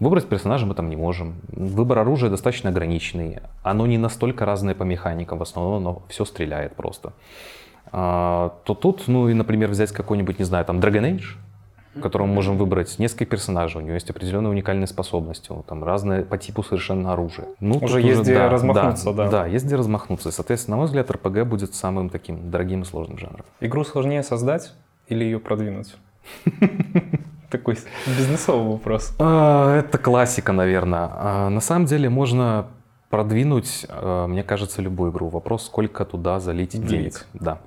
выбрать персонажа мы там не можем. Выбор оружия достаточно ограниченный. Оно не настолько разное по механикам, в основном оно все стреляет просто. А, то тут, ну и, например, взять какой-нибудь, не знаю, там Dragon Age, в котором мы можем выбрать несколько персонажей, у него есть определенные уникальные способности, там разные по типу совершенно оружия. Ну, уже есть где да, размахнуться, да, да. Да, есть где размахнуться. Соответственно, на мой взгляд, РПГ будет самым таким дорогим и сложным жанром. Игру сложнее создать или ее продвинуть? Такой бизнесовый вопрос. А, это классика, наверное. А, на самом деле можно продвинуть, мне кажется, любую игру. Вопрос, сколько туда залить денег. Да.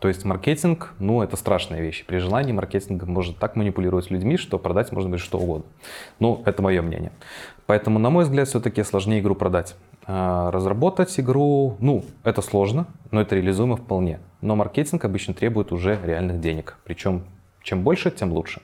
То есть маркетинг, ну, это страшная вещь. При желании маркетинг может так манипулировать людьми, что продать можно быть что угодно. Ну, это мое мнение. Поэтому, на мой взгляд, все-таки сложнее игру продать. А, разработать игру, ну, это сложно, но это реализуемо вполне. Но маркетинг обычно требует уже реальных денег. Причем чем больше, тем лучше.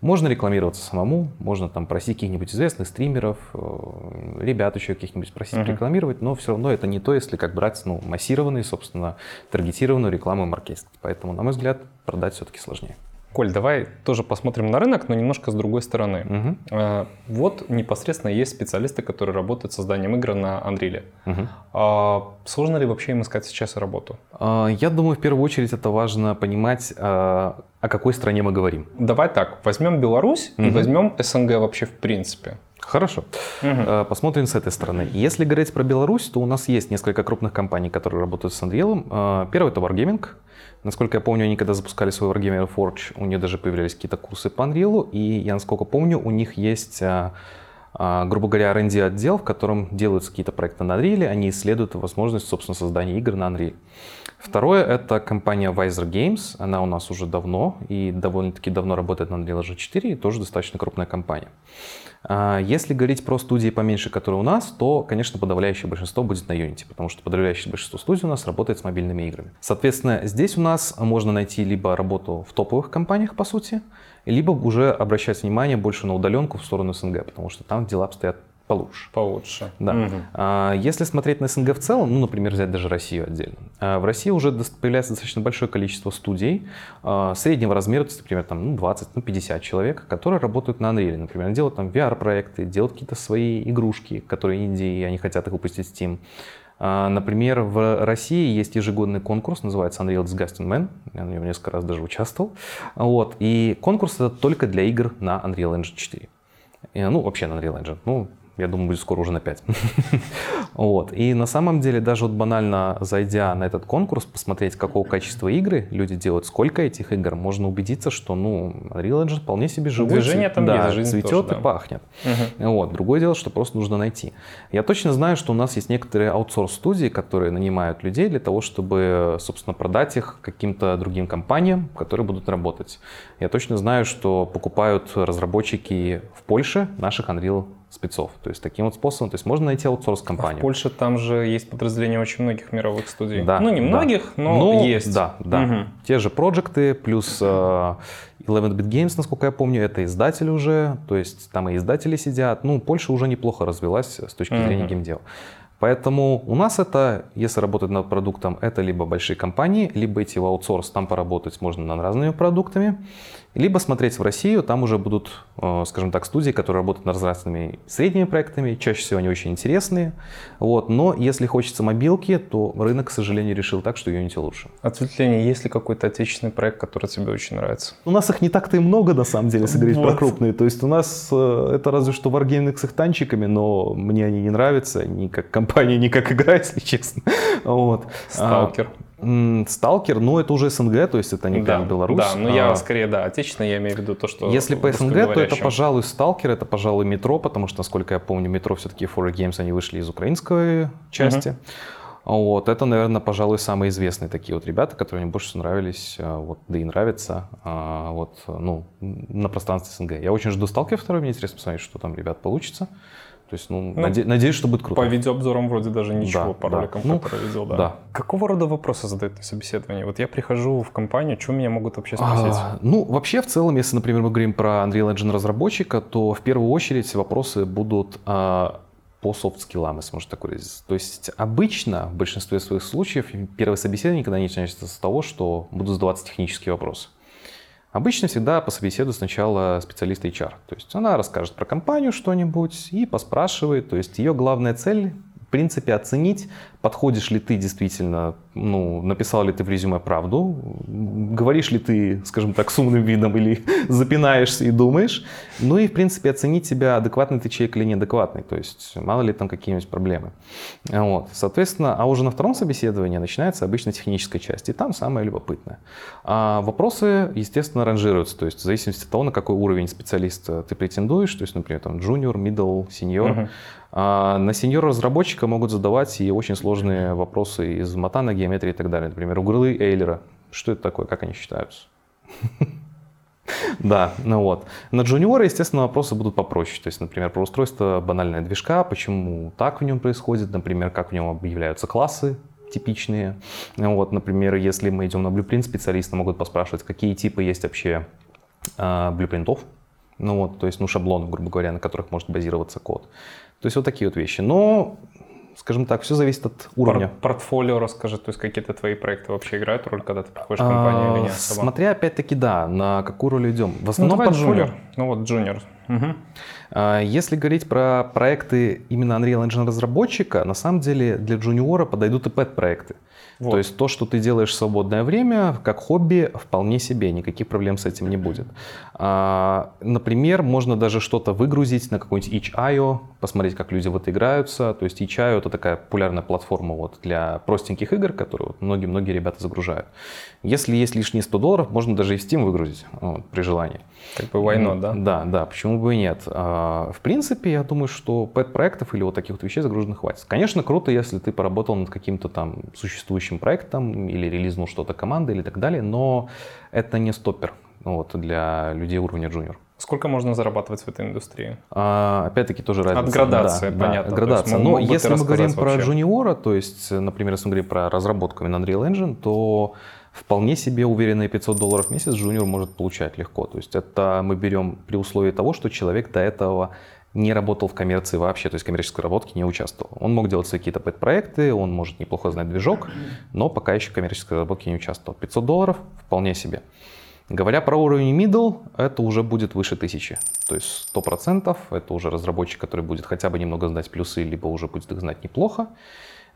Можно рекламироваться самому, можно там просить каких-нибудь известных стримеров, э, ребят еще каких-нибудь просить uh-huh. рекламировать, но все равно это не то, если как брать ну, массированный, собственно, таргетированную рекламу и маркетинг. Поэтому, на мой взгляд, продать все-таки сложнее. Коль, давай тоже посмотрим на рынок, но немножко с другой стороны. Угу. Вот непосредственно есть специалисты, которые работают с созданием игр на Unreal. Угу. А сложно ли вообще им искать сейчас работу? А, я думаю, в первую очередь это важно понимать, а, о какой стране мы говорим. Давай так, возьмем Беларусь угу. и возьмем СНГ вообще в принципе. Хорошо. Угу. Посмотрим с этой стороны. Если говорить про Беларусь, то у нас есть несколько крупных компаний, которые работают с Unreal. Первый это Wargaming. Насколько я помню, они когда запускали свой Wargaming Forge, у них даже появлялись какие-то курсы по Unreal, и я, насколько помню, у них есть, а, грубо говоря, R&D отдел, в котором делаются какие-то проекты на Unreal, они исследуют возможность, собственно, создания игр на Unreal. Второе — это компания Visor Games, она у нас уже давно, и довольно-таки давно работает на Unreal Engine 4, и тоже достаточно крупная компания. А, если говорить про студии поменьше, которые у нас, то, конечно, подавляющее большинство будет на Unity, потому что подавляющее большинство студий у нас работает с мобильными играми. Соответственно, здесь у нас можно найти либо работу в топовых компаниях, по сути, либо уже обращать внимание больше на удаленку в сторону СНГ, потому что там дела обстоят получше. Получше. Да. Мгм. А, Если смотреть на СНГ в целом, ну, например, взять даже Россию отдельно. а, В России уже появляется достаточно большое количество студий а, среднего размера, то есть, например, там, ну, 20, ну, 50 человек, которые работают на Unreal. Например, делают там VR-проекты, делают какие-то свои игрушки, которые инди, и они хотят их выпустить в Steam. А, Например, в России есть ежегодный конкурс, называется Unreal Disgusting Man. Я на нем несколько раз даже участвовал. Вот. И конкурс это только для игр на Unreal Engine 4. И, Ну, вообще на Unreal Engine. Ну, я думаю, будет скоро уже на 5. Вот. И на самом деле, даже вот банально зайдя на этот конкурс, посмотреть, какого качества игры люди делают, сколько этих игр, можно убедиться, что, ну, Unreal Engine вполне себе живой. Движение там да, есть, жизнь цветет тоже, и да. пахнет. Мгм. Вот. Другое дело, что просто нужно найти. Я точно знаю, что у нас есть некоторые аутсорс-студии, которые нанимают людей для того, чтобы, собственно, продать их каким-то другим компаниям, которые будут работать. Я точно знаю, что покупают разработчики в Польше наших Unreal спецов. То есть таким вот способом, то есть можно найти А в аутсорс-компанию. Польше там же есть подразделения очень многих мировых студий. Да, ну, не да. многих, но Ну, есть. Да, да. Мгм. Те же проекты, плюс э, 11-bit Games, насколько я помню, это издатель уже, то есть там и издатели сидят. Ну, Польша уже неплохо развилась с точки зрения Мгм. геймдела. Поэтому у нас это, если работать над продуктом, это либо большие компании, либо идти в аутсорс, там поработать можно над разными продуктами, либо смотреть в Россию, там уже будут, э, скажем так, студии, которые работают над разными средними проектами, чаще всего они очень интересные. Вот. Но если хочется мобилки, то рынок, к сожалению, решил так, что Unity лучше. Ответвление, есть ли какой-то отечественный проект, который тебе очень нравится? У нас их не так-то и много, на самом деле, если говорить про Вот. крупные. То есть у нас э, это разве что Wargaming с их танчиками, но мне они не нравятся ни как компания, ни как игра, если честно. Вот. Сталкер. А, Сталкер, ну это уже СНГ, то есть это не прям Беларусь. Да, но я А, скорее, да, отечественный, я имею в виду то, что... Если по СНГ, то это, пожалуй, Сталкер, это, пожалуй, Метро, потому что, насколько я помню, Метро все-таки Four Games, они вышли из украинской части. Вот, это, наверное, пожалуй, самые известные такие вот ребята, которые мне больше всего нравились, а, вот, да и нравятся, а, вот, ну, на пространстве СНГ. Я очень жду Сталкер второй, мне интересно посмотреть, что там, ребят, получится. То есть, ну, Ну, наде- надеюсь, что будет круто. По видеообзорам вроде даже ничего, Да, по да. роликам, Ну, которые видел, да. да. Какого рода вопросы задают на собеседовании? Вот я прихожу в компанию, что меня могут вообще спросить? А, ну, вообще, в целом, если, например, мы говорим про Unreal Engine разработчика, то в первую очередь вопросы будут а, по софт-скиллам, если можно так выразиться. То есть обычно, в большинстве своих случаев, первое собеседование никогда не начинается с того, что будут задаваться технические вопросы. Обычно всегда пособеседует сначала специалист HR. То есть она расскажет про компанию что-нибудь и поспрашивает. То есть ее главная цель, принципе, оценить, подходишь ли ты действительно, ну, написал ли ты в резюме правду, говоришь ли ты, скажем так, с умным видом или запинаешься и думаешь. Ну и, в принципе, оценить тебя, адекватный ты человек или неадекватный. То есть мало ли там какие-нибудь проблемы. Вот. Соответственно, а уже на втором собеседовании начинается обычно техническая часть. И там самое любопытное. А вопросы, естественно, ранжируются. То есть в зависимости от того, на какой уровень специалиста ты претендуешь. То есть, например, там junior, middle, senior. Мгм. А на сеньора-разработчика могут задавать и очень сложные вопросы из матана, геометрии и так далее. Например, углы Эйлера. Что это такое, как они считаются? Да, ну вот. На джуниора, естественно, вопросы будут попроще. То есть, например, про устройство банальная движка, почему так в нем происходит, например, как в нем объявляются классы типичные. Вот, например, если мы идем на Blueprint, специалисты могут поспрашивать, какие типы есть вообще а, блюпринтов, ну вот, то есть, ну, шаблонов, грубо говоря, на которых может базироваться код. То есть вот такие вот вещи. Но, скажем так, все зависит от уровня. Пор- портфолио расскажи, то есть какие-то твои проекты вообще играют роль, когда ты приходишь в компанию или А, нет особо? Смотря опять-таки, да, на какую роль идем. В ну, основном давай портфолио. junior. Ну вот. Мгм. А, Если говорить про проекты именно Unreal Engine разработчика, на самом деле для джуниора подойдут и пэт-проекты. Вот. То есть то, что ты делаешь в свободное время, как хобби, вполне себе, никаких проблем с этим не будет. А, Например, можно даже что-то выгрузить на какой-нибудь itch.io, посмотреть, как люди вот играются. То есть itch.io это такая популярная платформа вот для простеньких игр, которые вот многие-многие ребята загружают. Если есть лишние 100 долларов, можно даже и в Steam выгрузить вот, при желании. Как бы why not, да? Да, да, почему бы и нет. А, В принципе, я думаю, что пэт-проектов или вот таких вот вещей загруженных хватит. Конечно, круто, если ты поработал над каким-то там существующим проектом или релизнул что-то команды или так далее, но это не стоппер вот, для людей уровня джуниор. Сколько можно зарабатывать в этой индустрии? А, опять-таки тоже разница. градации, Да, да, понятно. То градация. Но ты если мы говорим рассказать про вообще? джуниора, то есть, например, если мы говорим про разработку именно Unreal Engine, то вполне себе уверенные 500 долларов в месяц джуниор может получать легко. То есть это мы берем при условии того, что человек до этого не работал в коммерции вообще, то есть в коммерческой работке не участвовал. Он мог делать какие-то пэт-проекты, он может неплохо знать движок, но пока еще в коммерческой разработке не участвовал. 500 долларов вполне себе. Говоря про уровень middle, это уже будет выше тысячи. То есть 100% это уже разработчик, который будет хотя бы немного знать плюсы, либо уже будет их знать неплохо.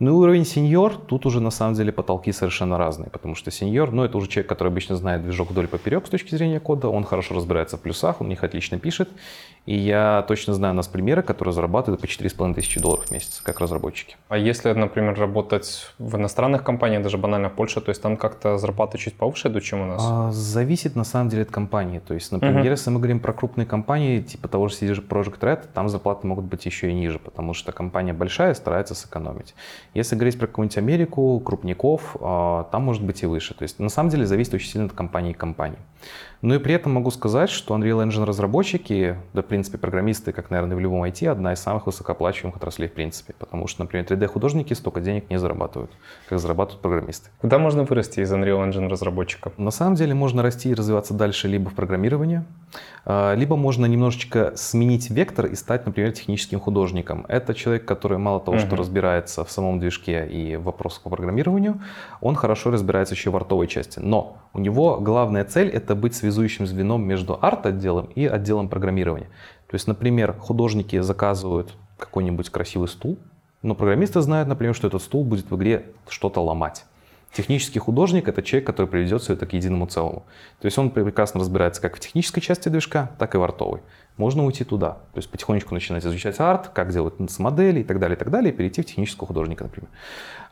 Ну и уровень сеньор, тут уже на самом деле потолки совершенно разные, потому что сеньор, ну это уже человек, который обычно знает движок вдоль поперек с точки зрения кода, он хорошо разбирается в плюсах, он их отлично пишет, и я точно знаю у нас примеры, которые зарабатывают по 4,5 тысячи долларов в месяц, как разработчики. А если, например, работать в иностранных компаниях, даже банально Польша, то есть там как-то зарплаты чуть повыше идут, чем у нас? А, зависит на самом деле от компании. То есть, например, uh-huh. если мы говорим про крупные компании, типа того же Project Red, там зарплаты могут быть еще и ниже, потому что компания большая, старается сэкономить. Если говорить про какую-нибудь Америку, крупников, а, там может быть и выше. То есть на самом деле зависит очень сильно от компании к компании. Но и при этом могу сказать, что Unreal Engine разработчики, да, в принципе, программисты, как, наверное, в любом IT, одна из самых высокооплачиваемых отраслей в принципе. Потому что, например, 3D-художники столько денег не зарабатывают, как зарабатывают программисты. Куда можно вырасти из Unreal Engine разработчика? На самом деле можно расти и развиваться дальше либо в программировании, либо можно немножечко сменить вектор и стать, например, техническим художником. Это человек, который мало того, uh-huh. что разбирается в самом движке и в вопросах по программированию, он хорошо разбирается еще в артовой части. Но у него главная цель — это быть связующим звеном между арт-отделом и отделом программирования. То есть, например, художники заказывают какой-нибудь красивый стул, но программисты знают, например, что этот стул будет в игре что-то ломать. Технический художник — это человек, который приведет все это к единому целому. То есть он прекрасно разбирается как в технической части движка, так и в артовой. Можно уйти туда. То есть потихонечку начинать изучать арт, как делать модели и так далее, и так далее, и перейти в технического художника, например.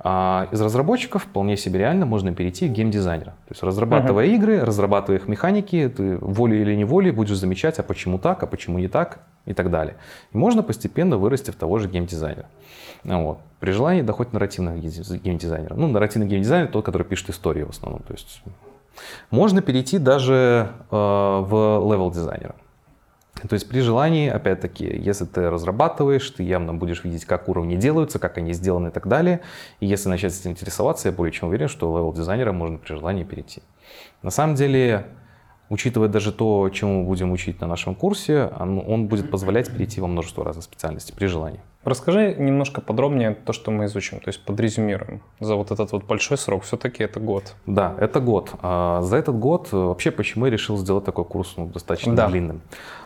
А из разработчиков вполне себе реально можно перейти в геймдизайнера. То есть разрабатывая uh-huh. игры, разрабатывая их механики, ты волей или неволей будешь замечать, а почему так, а почему не так и так далее. И можно постепенно вырасти в того же геймдизайнера. Вот. При желании доходит нарративного геймдизайнера. Ну, нарративный геймдизайнер тот, который пишет историю в основном. То есть можно перейти даже э, в level дизайнера. То есть при желании, опять-таки, если ты разрабатываешь, ты явно будешь видеть, как уровни делаются, как они сделаны и так далее. И если начать этим интересоваться, я более чем уверен, что level дизайнера можно при желании перейти. На самом деле, учитывая даже то, чему мы будем учить на нашем курсе, он, он будет позволять перейти во множество разных специальностей при желании. Расскажи немножко подробнее то, что мы изучим, то есть подрезюмируем. За вот этот вот большой срок все-таки это год. Да, это год. А за этот год вообще почему я решил сделать такой курс ну, достаточно да. длинным?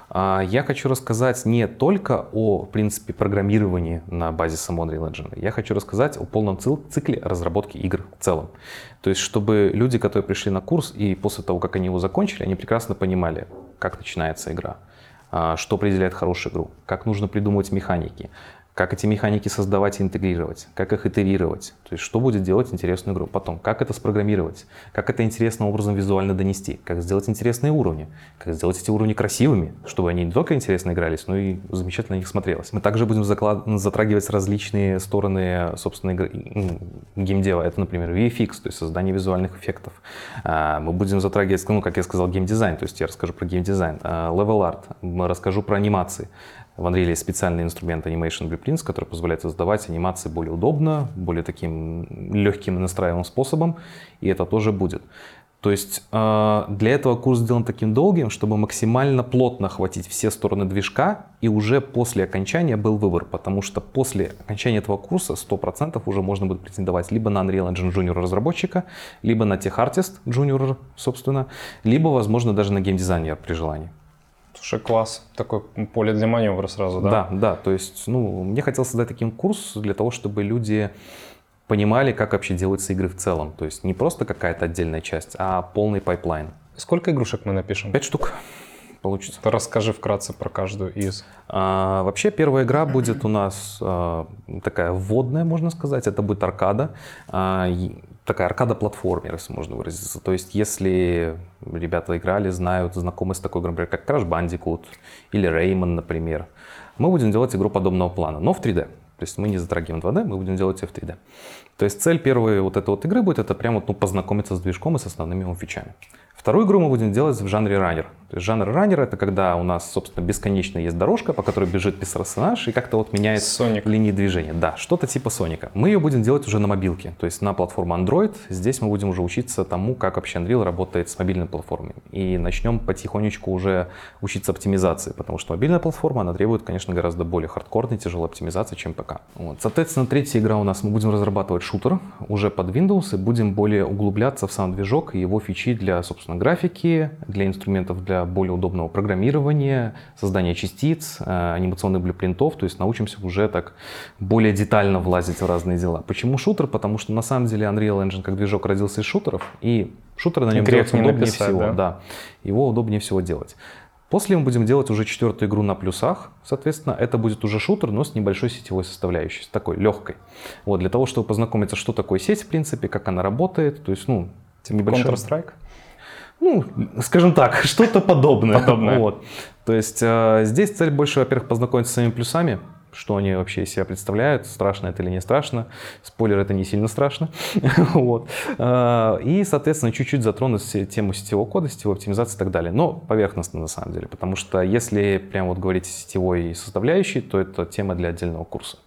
А я хочу рассказать не только о, в принципе, программировании на базе Unreal Engine. Я хочу рассказать о полном цикле разработки игр в целом. То есть, чтобы люди, которые пришли на курс и после того, как они его закончили, они прекрасно понимали, как начинается игра, а, что определяет хорошую игру, как нужно придумывать механики, как эти механики создавать и интегрировать, как их итерировать, то есть что будет делать интересную игру. Потом, как это спрограммировать, как это интересным образом визуально донести, как сделать интересные уровни, как сделать эти уровни красивыми, чтобы они не только интересно игрались, но и замечательно на них смотрелось. Мы также будем заклад... затрагивать различные стороны, собственно, игры... геймдева. Это, например, VFX, то есть создание визуальных эффектов. А, мы будем затрагивать, ну, как я сказал, геймдизайн, то есть я расскажу про геймдизайн, а, art, расскажу про анимации, в Unreal есть специальный инструмент Animation Blueprints, который позволяет создавать анимации более удобно, более таким легким и настраиваемым способом, и это тоже будет. То есть э, для этого курс сделан таким долгим, чтобы максимально плотно охватить все стороны движка, и уже после окончания был выбор, потому что после окончания этого курса 100% уже можно будет претендовать либо на Unreal Engine Junior разработчика, либо на Tech Artist Junior, собственно, либо, возможно, даже на геймдизайнер при желании. Слушай, класс. Такое поле для маневра сразу, да? Да, да. То есть, ну, мне хотелось создать таким курс для того, чтобы люди понимали, как вообще делаются игры в целом. То есть не просто какая-то отдельная часть, а полный пайплайн. Сколько игрушек мы напишем? Пять штук получится. Расскажи вкратце про каждую из. А, вообще первая игра будет у нас а, такая вводная, можно сказать. Это будет аркада. А, такая аркада-платформер, если можно выразиться. То есть, если ребята играли, знают, знакомы с такой например, как Crash Bandicoot или Rayman, например, мы будем делать игру подобного плана, но в 3D. То есть мы не затрагиваем 2D, мы будем делать ее в 3D. То есть цель первой вот этой вот игры будет это прямо ну, познакомиться с движком и с основными его фичами. Вторую игру мы будем делать в жанре раннер. То есть жанр раннер это когда у нас, собственно, бесконечно есть дорожка, по которой бежит персонаж и как-то вот меняет Sonic. линии движения. Да, что-то типа Соника. Мы ее будем делать уже на мобилке, то есть на платформу Android. Здесь мы будем уже учиться тому, как вообще Unreal работает с мобильной платформой. И начнем потихонечку уже учиться оптимизации, потому что мобильная платформа, она требует, конечно, гораздо более хардкорной, тяжелой оптимизации, чем ПК. Вот. Соответственно, третья игра у нас, мы будем разрабатывать шутер уже под Windows и будем более углубляться в сам движок и его фичи для, собственно, графики, для инструментов для более удобного программирования, создания частиц, э, анимационных блюпринтов, то есть научимся уже так более детально влазить в разные дела. Почему шутер? Потому что на самом деле Unreal Engine как движок родился из шутеров, и шутеры на нем делать не удобнее написать, всего. да? Да, его удобнее всего делать. После мы будем делать уже четвертую игру на плюсах. Соответственно, это будет уже шутер, но с небольшой сетевой составляющей, с такой легкой. Вот, для того, чтобы познакомиться, что такое сеть, в принципе, как она работает. То есть, ну, небольшая- Counter-Strike? Ну, скажем так, что-то подобное. Подобное. Вот. То есть э, здесь цель больше, во-первых, познакомиться с своими плюсами, что они вообще из себя представляют, страшно это или не страшно. Спойлер, это не сильно страшно. вот. Э, И, соответственно, чуть-чуть затронуть тему сетевого кода, сетевой оптимизации и так далее. Но поверхностно на самом деле, потому что если прям вот говорить о сетевой составляющей, то это тема для отдельного курса.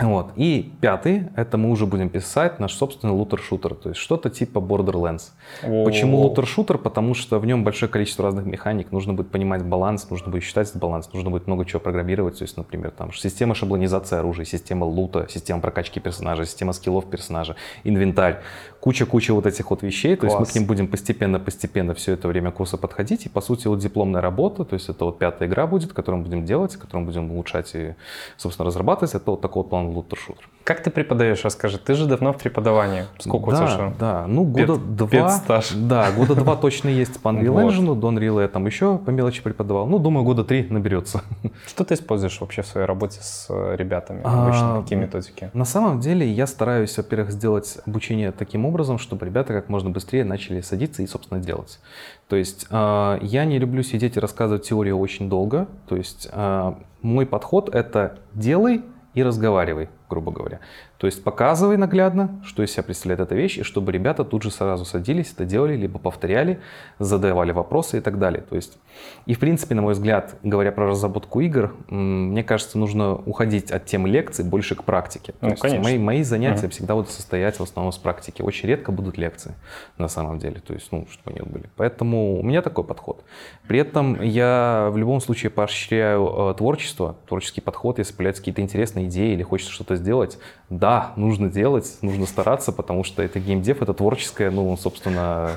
Вот. И пятый, это мы уже будем писать наш собственный лутер-шутер, то есть что-то типа Borderlands. Почему О. лутер-шутер? Потому что в нем большое количество разных механик, нужно будет понимать баланс, нужно будет считать этот баланс, нужно будет много чего программировать, то есть, например, там система шаблонизации оружия, система лута, система прокачки персонажа, система скиллов персонажа, инвентарь, куча-куча вот этих вот вещей, то есть мы Класс. к ним будем постепенно-постепенно все это время курса подходить, и по сути вот дипломная работа, то есть это вот пятая игра будет, которую мы будем делать, которую мы будем улучшать и, собственно, разрабатывать, это вот такой вот план лутер-шутер. Как ты преподаешь, расскажи? Ты же давно в преподавании. Сколько у да, тебя уже? Да, ну Пед- года два. педстаж. Да, года два точно есть по Unreal Вот. Engine, до Unreal я там еще по мелочи преподавал. Ну, думаю, года три наберется. Что ты используешь вообще в своей работе с э, ребятами? А, Обычно какие методики? На самом деле я стараюсь, во-первых, сделать обучение таким образом, чтобы ребята как можно быстрее начали садиться и, собственно, делать. То есть э, я не люблю сидеть и рассказывать теорию очень долго. То есть э, мой подход это делай и разговаривай, грубо говоря. То есть показывай наглядно, что из себя представляет эта вещь, и чтобы ребята тут же сразу садились, это делали, либо повторяли, задавали вопросы и так далее. То есть, и в принципе, на мой взгляд, говоря про разработку игр, мне кажется, нужно уходить от темы лекций больше к практике. То Ну, есть конечно. Мои, мои занятия Мгм. всегда будут состоять в основном с практики. Очень редко будут лекции, на самом деле. То есть, ну, чтобы они были. Поэтому у меня такой подход. При этом я в любом случае поощряю э, творчество, творческий подход, если появляются какие-то интересные идеи или хочется что-то сделать. Да, нужно делать, нужно стараться, потому что это геймдев, это творческая, ну, собственно,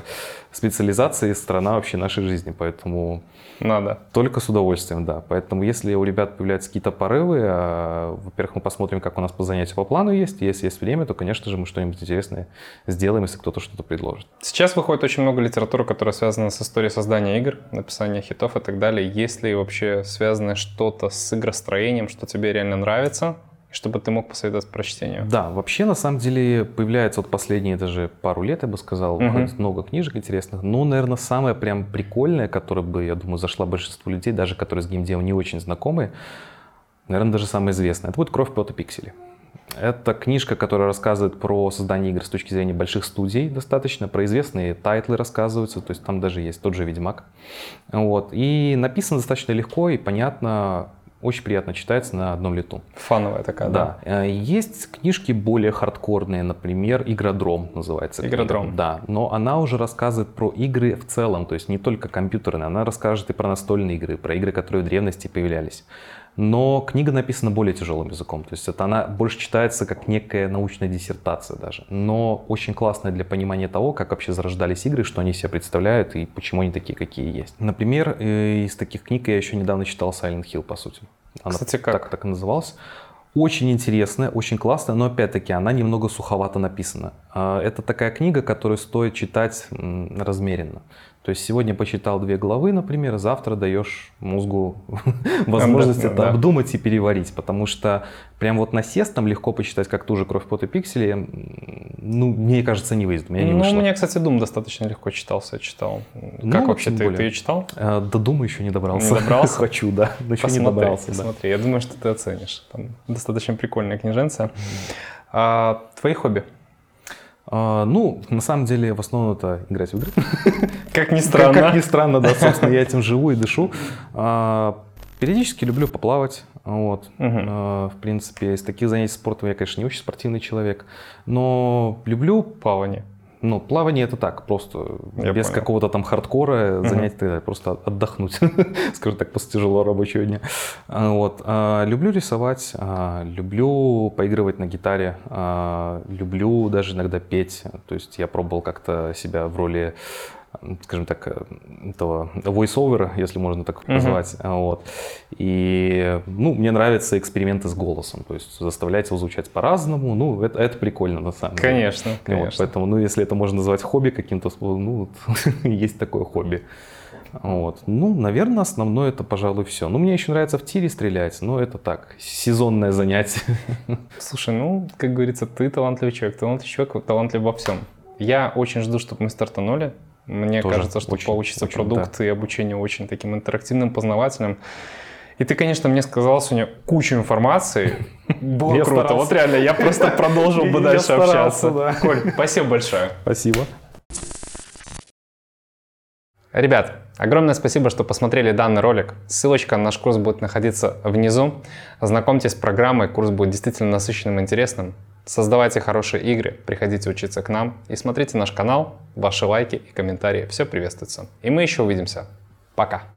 специализация и сторона вообще нашей жизни. Поэтому Надо. только с удовольствием, да. Поэтому если у ребят появляются какие-то порывы, а, во-первых, мы посмотрим, как у нас по занятию по плану есть. Если есть время, то, конечно же, мы что-нибудь интересное сделаем, если кто-то что-то предложит. Сейчас выходит очень много литературы, которая связана с историей создания игр, написания хитов и так далее. Есть ли вообще связано что-то с игростроением, что тебе реально нравится, чтобы ты мог посоветовать прочтению? Да, вообще, на самом деле, появляется вот последние даже пару лет, я бы сказал, выходит много книжек интересных. Но, наверное, самое прям прикольное, которое бы, я думаю, зашла большинству людей, даже которые с геймдевом не очень знакомы, наверное, даже самое известное, это будет «Кровь, пот и пиксели». Это книжка, которая рассказывает про создание игр с точки зрения больших студий достаточно, про известные тайтлы рассказываются, то есть там даже есть тот же «Ведьмак». Вот. И написано достаточно легко и понятно, очень приятно читается на одном лету. Фановая такая, да? Да. Э, Есть книжки более хардкорные, например, «Игродром» называется. книга. «Игродром». Да, но она уже рассказывает про игры в целом, то есть не только компьютерные, она расскажет и про настольные игры, про игры, которые в древности появлялись. Но книга написана более тяжелым языком, то есть это она больше читается как некая научная диссертация даже, но очень классная для понимания того, как вообще зарождались игры, что они себя представляют и почему они такие, какие есть. Например, э, из таких книг я еще недавно читал Silent Hill, по сути. Она Кстати, как? Так, так и называлась. Очень интересная, очень классная, но опять-таки она немного суховато написана. А, Это такая книга, которую стоит читать размеренно. То есть сегодня почитал две главы, например, завтра даешь мозгу возможность это обдумать и переварить, потому что прям вот насест там легко почитать, как ту же «Кровь, пот и пиксели», ну, мне кажется, не выйдет, у меня не ну, вышло. у меня, кстати, Doom достаточно легко читался, я читал. Ну, как вообще ты, ее читал? Э, До Дума еще не добрался. Не добрался? Хочу, да, но еще не добрался. посмотри. Я думаю, что ты оценишь. Там достаточно прикольная книженция. А, твои хобби? А, ну, на самом деле, в основном это играть в игры. Как ни странно. Как, как ни странно, да, собственно, я этим живу и дышу. А, периодически люблю поплавать. Вот. Угу. А, в принципе, из таких занятий спортом я, конечно, не очень спортивный человек, но люблю Плавание. Ну, плавание это так, просто Я без какого-то там хардкора занятия, просто отдохнуть, скажем так, после тяжелого рабочего дня. А, Вот. А, Люблю рисовать, а, люблю поигрывать на гитаре, люблю даже иногда петь. То есть я пробовал как-то себя в роли скажем так, этого voice-over, если можно так Мгм. назвать. А, Вот. И, ну, мне нравятся эксперименты с голосом, то есть заставлять его звучать по-разному, ну, это, это прикольно на самом деле. Конечно, Вот, конечно. поэтому, ну, если это можно назвать хобби каким-то, способом, ну, вот, есть такое хобби. Вот. Ну, наверное, основное это, пожалуй, все. Ну, мне еще нравится в тире стрелять, но это так, сезонное занятие. Слушай, ну, как говорится, ты талантливый человек, талантливый человек, талантлив во всем. Я очень жду, чтобы мы стартанули. Мне Тоже кажется, что очень, получится очень, продукт и обучение очень таким интерактивным, познавательным. И ты, конечно, мне сказал сегодня кучу информации. Было Я круто. старался. Вот реально, я просто продолжил бы дальше старался, общаться. да. Коль, спасибо большое. Спасибо. Ребят, огромное спасибо, что посмотрели данный ролик. Ссылочка на наш курс будет находиться внизу. Ознакомьтесь с программой, курс будет действительно насыщенным и интересным. Создавайте хорошие игры, приходите учиться к нам и смотрите наш канал. Ваши лайки и комментарии все приветствуются. И мы еще увидимся. Пока.